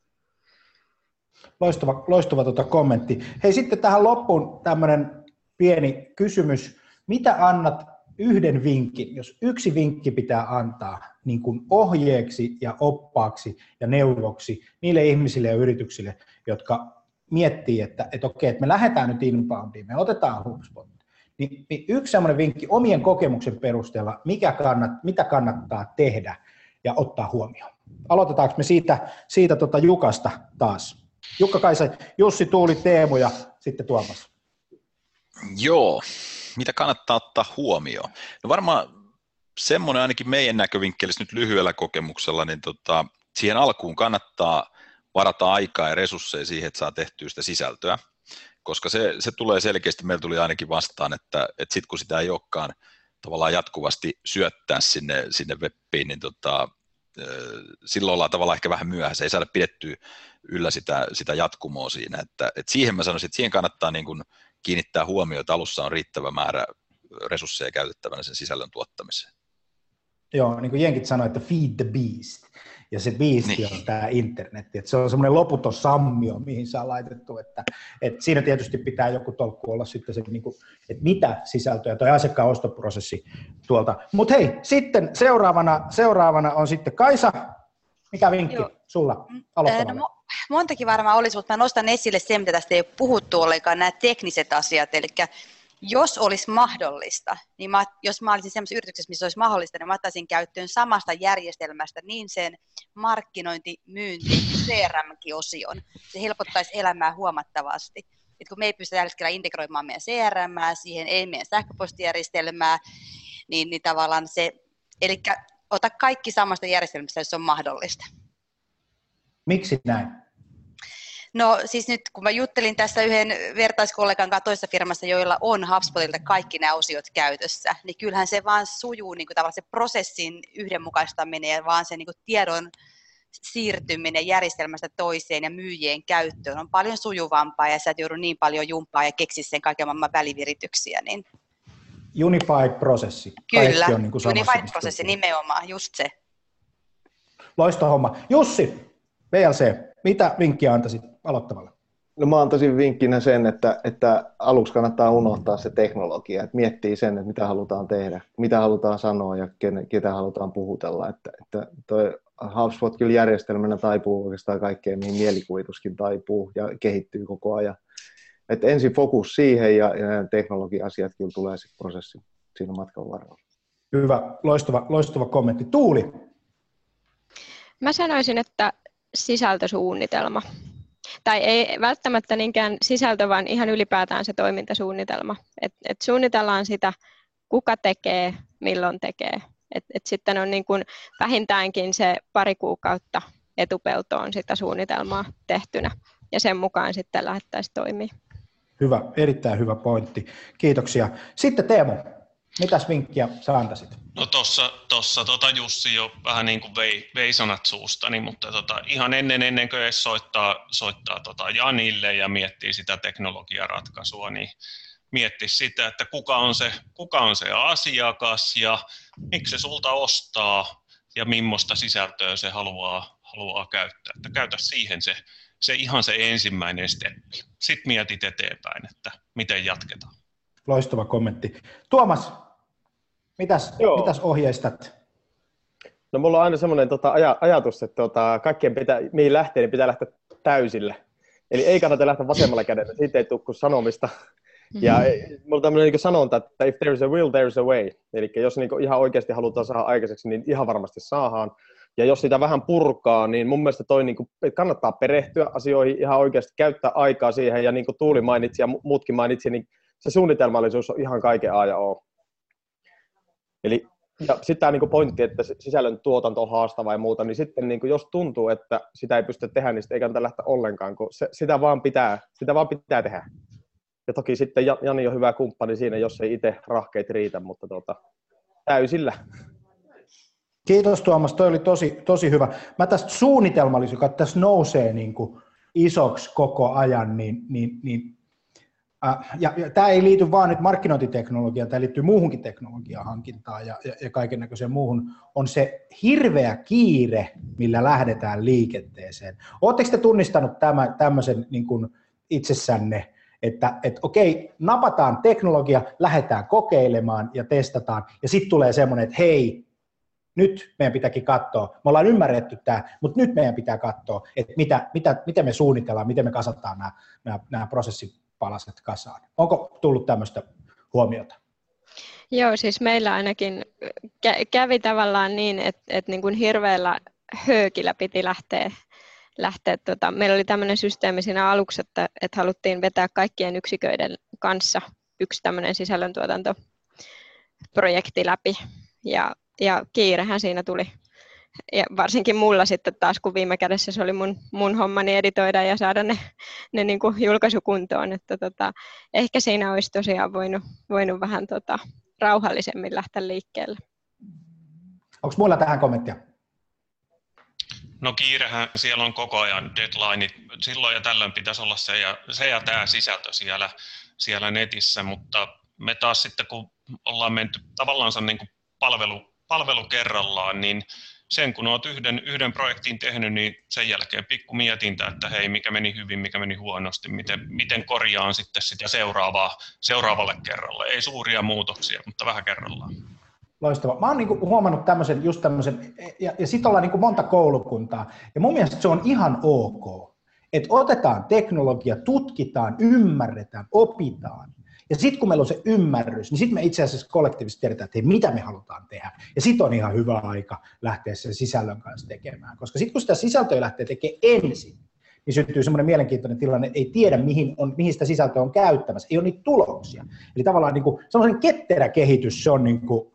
Loistava, loistava tota kommentti. Hei sitten tähän loppuun tämmöinen pieni kysymys. Mitä annat yhden vinkin, jos yksi vinkki pitää antaa niin kuin ohjeeksi ja oppaaksi ja neuvoksi niille ihmisille ja yrityksille, jotka miettii, että, että okei, että me lähdetään nyt inboundiin, me otetaan HubSpot, niin, niin yksi semmoinen vinkki omien kokemuksen perusteella, mikä kannat, mitä kannattaa tehdä ja ottaa huomioon. Aloitetaanko me siitä, siitä tota Jukasta taas? Jukka Kaisa, Jussi Tuuli, Teemu ja sitten Tuomas. Joo, mitä kannattaa ottaa huomioon? No varmaan semmoinen ainakin meidän näkövinkkelissä nyt lyhyellä kokemuksella, niin tota, siihen alkuun kannattaa varata aikaa ja resursseja siihen, että saa tehtyä sitä sisältöä, koska se, se tulee selkeästi, meillä tuli ainakin vastaan, että, että sitten kun sitä ei olekaan tavallaan jatkuvasti syöttää sinne, sinne webbiin, niin tota, silloin ollaan tavallaan ehkä vähän myöhässä, ei saada pidettyä yllä sitä, sitä jatkumoa siinä, että, että siihen mä sanoisin, että siihen kannattaa niin kuin kiinnittää huomioon, että alussa on riittävä määrä resursseja käytettävänä sen sisällön tuottamiseen. Joo, niin kuin jenkit sanoi, että feed the beast. Ja se beast niin. on tämä internet. Että se on semmoinen loputon sammio, mihin saa laitettu. Että, että siinä tietysti pitää joku tolkku olla sitten se, niin kuin, että mitä sisältöä, toi asiakkaan ostoprosessi tuolta. Mutta hei, sitten seuraavana, seuraavana on sitten Kaisa. Mikä vinkki Joo. sulla aloittavalle? No, montakin varmaan olisi, mutta mä nostan esille sen, mitä tästä ei ole puhuttu ollenkaan, nämä tekniset asiat. Eli jos olisi mahdollista, niin mä, jos mä olisin sellaisessa yrityksessä, missä olisi mahdollista, niin mä ottaisin käyttöön samasta järjestelmästä niin sen markkinointi, myynti, CRM-osion. Se helpottaisi elämää huomattavasti. Et kun me ei pystytä tällä hetkellä integroimaan meidän CRM, siihen ei meidän sähköpostijärjestelmää, niin, niin tavallaan se, eli ota kaikki samasta järjestelmästä, jos on mahdollista. Miksi näin? No siis nyt kun mä juttelin tässä yhden vertaiskollegan kanssa toisessa firmassa, joilla on HubSpotilta kaikki nämä osiot käytössä, niin kyllähän se vaan sujuu niin kuin tavallaan se prosessin yhdenmukaistaminen ja vaan se niin kuin tiedon siirtyminen järjestelmästä toiseen ja myyjien käyttöön on paljon sujuvampaa ja sä et joudu niin paljon jumpaa ja keksiä sen kaiken maailman välivirityksiä. Niin... Unified-prosessi. Kyllä, on niin Unified-prosessi nimenomaan, just se. Loistava homma. Jussi, VLC, mitä vinkkiä antaisit aloittavalle? No mä antaisin vinkkinä sen, että, että aluksi kannattaa unohtaa se teknologia, että miettii sen, että mitä halutaan tehdä, mitä halutaan sanoa ja ketä halutaan puhutella. Että, että toi HubSpot kyllä järjestelmänä taipuu oikeastaan kaikkeen, mihin mielikuvituskin taipuu ja kehittyy koko ajan. Että ensin fokus siihen ja, ja teknologia-asiat kyllä tulee sitten prosessi siinä matkan varrella. Hyvä, loistava, loistava kommentti. Tuuli? Mä sanoisin, että sisältösuunnitelma. Tai ei välttämättä niinkään sisältö, vaan ihan ylipäätään se toimintasuunnitelma. Et, et suunnitellaan sitä, kuka tekee, milloin tekee. Et, et sitten on niin kuin vähintäänkin se pari kuukautta etupeltoon sitä suunnitelmaa tehtynä, ja sen mukaan sitten lähdettäisiin toimii. Hyvä, erittäin hyvä pointti. Kiitoksia. Sitten Teemu, Mitäs vinkkiä sä antaisit? No tossa, tossa tota Jussi jo vähän niin kuin vei, vei sanat suustani, mutta tota, ihan ennen, ennen kuin edes soittaa, soittaa tota Janille ja miettii sitä teknologiaratkaisua, niin miettii sitä, että kuka on, se, kuka on se asiakas ja miksi se sulta ostaa ja millaista sisältöä se haluaa, haluaa käyttää. Että käytä siihen se, se ihan se ensimmäinen steppi. Sitten mietit eteenpäin, että miten jatketaan. Loistava kommentti. Tuomas, mitäs, mitäs ohjeistat? No mulla on aina semmoinen tota, aj- ajatus, että tota, kaikkien pitää, mihin lähtee, niin pitää lähteä täysillä. Eli ei kannata lähteä vasemmalla kädellä, siitä ei tule sanomista. Ja mm-hmm. mulla on tämmöinen niin sanonta, että if there's a will, there's a way. Eli jos niin ihan oikeasti halutaan saada aikaiseksi, niin ihan varmasti saadaan. Ja jos sitä vähän purkaa, niin mun mielestä toi niin kuin, kannattaa perehtyä asioihin, ihan oikeasti käyttää aikaa siihen. Ja niin kuin Tuuli mainitsi ja muutkin mainitsi, niin se suunnitelmallisuus on ihan kaiken A ja O. Eli ja sitten tämä niin pointti, että sisällön tuotanto on haastava ja muuta, niin sitten niin jos tuntuu, että sitä ei pysty tehdä, niin sitten ei kannata lähteä ollenkaan, kun se, sitä, vaan pitää, sitä vaan pitää tehdä. Ja toki sitten Jani on hyvä kumppani siinä, jos ei itse rahkeet riitä, mutta tuota, täysillä. Kiitos Tuomas, toi oli tosi, tosi hyvä. Mä tästä suunnitelmallisuus, joka tässä nousee niin kuin isoksi koko ajan, niin, niin, niin ja, ja tämä ei liity vain nyt markkinointiteknologiaan, tämä liittyy muuhunkin teknologian hankintaan ja, ja, ja kaiken näköiseen muuhun, on se hirveä kiire, millä lähdetään liikenteeseen. Oletteko te tunnistanut tämän, tämmöisen niin kuin itsessänne, että et, okei, napataan teknologia, lähdetään kokeilemaan ja testataan, ja sitten tulee semmoinen, että hei, nyt meidän pitääkin katsoa, me ollaan ymmärretty tämä, mutta nyt meidän pitää katsoa, että mitä, mitä, miten me suunnitellaan, miten me kasataan nämä, nämä, nämä prosessit palaset kasaan. Onko tullut tämmöistä huomiota? Joo, siis meillä ainakin kävi tavallaan niin, että, että niin kuin hirveällä höökillä piti lähteä, lähteä tota, meillä oli tämmöinen systeemi siinä aluksi, että, että haluttiin vetää kaikkien yksiköiden kanssa yksi tämmöinen sisällöntuotantoprojekti läpi, ja, ja kiirehän siinä tuli ja varsinkin mulla sitten taas, kun viime kädessä se oli mun, mun hommani editoida ja saada ne, ne niin kuin julkaisukuntoon, että tota, ehkä siinä olisi tosiaan voinut, voinut vähän tota, rauhallisemmin lähteä liikkeelle. Onko muilla tähän kommenttia? No kiirehän siellä on koko ajan deadline. Silloin ja tällöin pitäisi olla se ja, se ja tämä sisältö siellä, siellä netissä, mutta me taas sitten kun ollaan menty tavallaan niin kuin palvelu, palvelu kerrallaan, niin sen kun olet yhden, yhden projektin tehnyt, niin sen jälkeen pikku mietintä, että hei, mikä meni hyvin, mikä meni huonosti, miten, miten korjaan sitten sitä seuraavaa, seuraavalle kerralle. Ei suuria muutoksia, mutta vähän kerrallaan. Loistavaa. Mä oon niinku huomannut tämmöisen, just tämmöisen, ja, ja sitten ollaan niinku monta koulukuntaa, ja mun mielestä se on ihan ok, että otetaan teknologia, tutkitaan, ymmärretään, opitaan, ja sitten kun meillä on se ymmärrys, niin sitten me itse asiassa kollektiivisesti tiedetään, että hei, mitä me halutaan tehdä. Ja sitten on ihan hyvä aika lähteä sen sisällön kanssa tekemään. Koska sitten kun sitä sisältöä lähtee tekemään ensin, niin syntyy semmoinen mielenkiintoinen tilanne, että ei tiedä, mihin, on, mihin sitä sisältöä on käyttämässä. Ei ole niitä tuloksia. Eli tavallaan niin kuin, semmoinen ketterä kehitys, se on niin kuin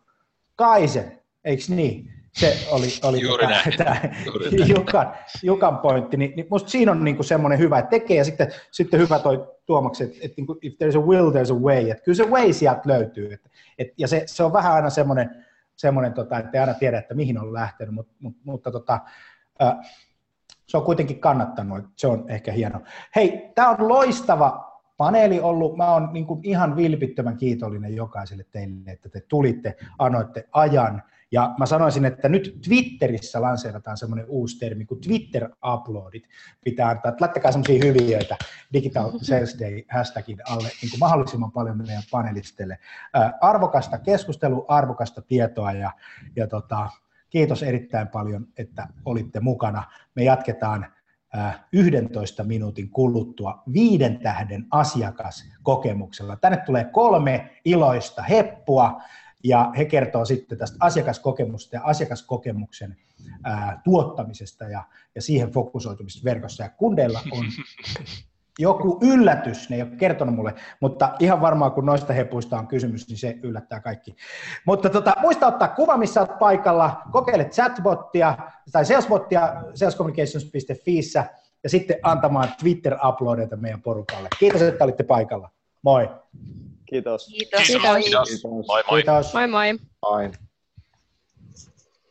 Kaisen, eikö niin? Se oli, oli Juuri tota, näin. tämä Juuri näin. Jukan, Jukan pointti, niin, niin musta siinä on niinku semmoinen hyvä, että tekee ja sitten, sitten hyvä toi Tuomaksi, että, että niinku, if there's a will, there's a way, että kyllä se way sieltä löytyy, että, et, ja se, se, on vähän aina semmoinen, semmoinen tota, että ei aina tiedä, että mihin on lähtenyt, mutta, mutta, mutta tota, äh, se on kuitenkin kannattanut, että se on ehkä hieno. Hei, tämä on loistava paneeli ollut. Mä oon niin kuin ihan vilpittömän kiitollinen jokaiselle teille, että te tulitte, annoitte ajan. Ja mä sanoisin, että nyt Twitterissä lanseerataan semmoinen uusi termi kuin Twitter-uploadit. Pitää antaa, että laittakaa semmoisia hyviöitä Digital Sales Day hashtagin alle niin kuin mahdollisimman paljon meidän panelisteille. Arvokasta keskustelua, arvokasta tietoa ja, ja tota, kiitos erittäin paljon, että olitte mukana. Me jatketaan äh, 11 minuutin kuluttua viiden tähden asiakaskokemuksella. Tänne tulee kolme iloista heppua ja he kertoo sitten tästä asiakaskokemusta ja asiakaskokemuksen ää, tuottamisesta ja, ja siihen fokusoitumista verkossa. Ja kundeilla on joku yllätys, ne ei ole kertonut mulle, mutta ihan varmaan kun noista hepuista on kysymys, niin se yllättää kaikki. Mutta tota, muista ottaa kuva, missä olet paikalla, kokeile chatbottia tai salesbottia salescommunications.fiissä ja sitten antamaan Twitter-uploadeita meidän porukalle. Kiitos, että olitte paikalla. Moi. Kiitos. Kiitos. Kiitos. Kiitos. Moi moi. Kiitos. Moi moi. Aina.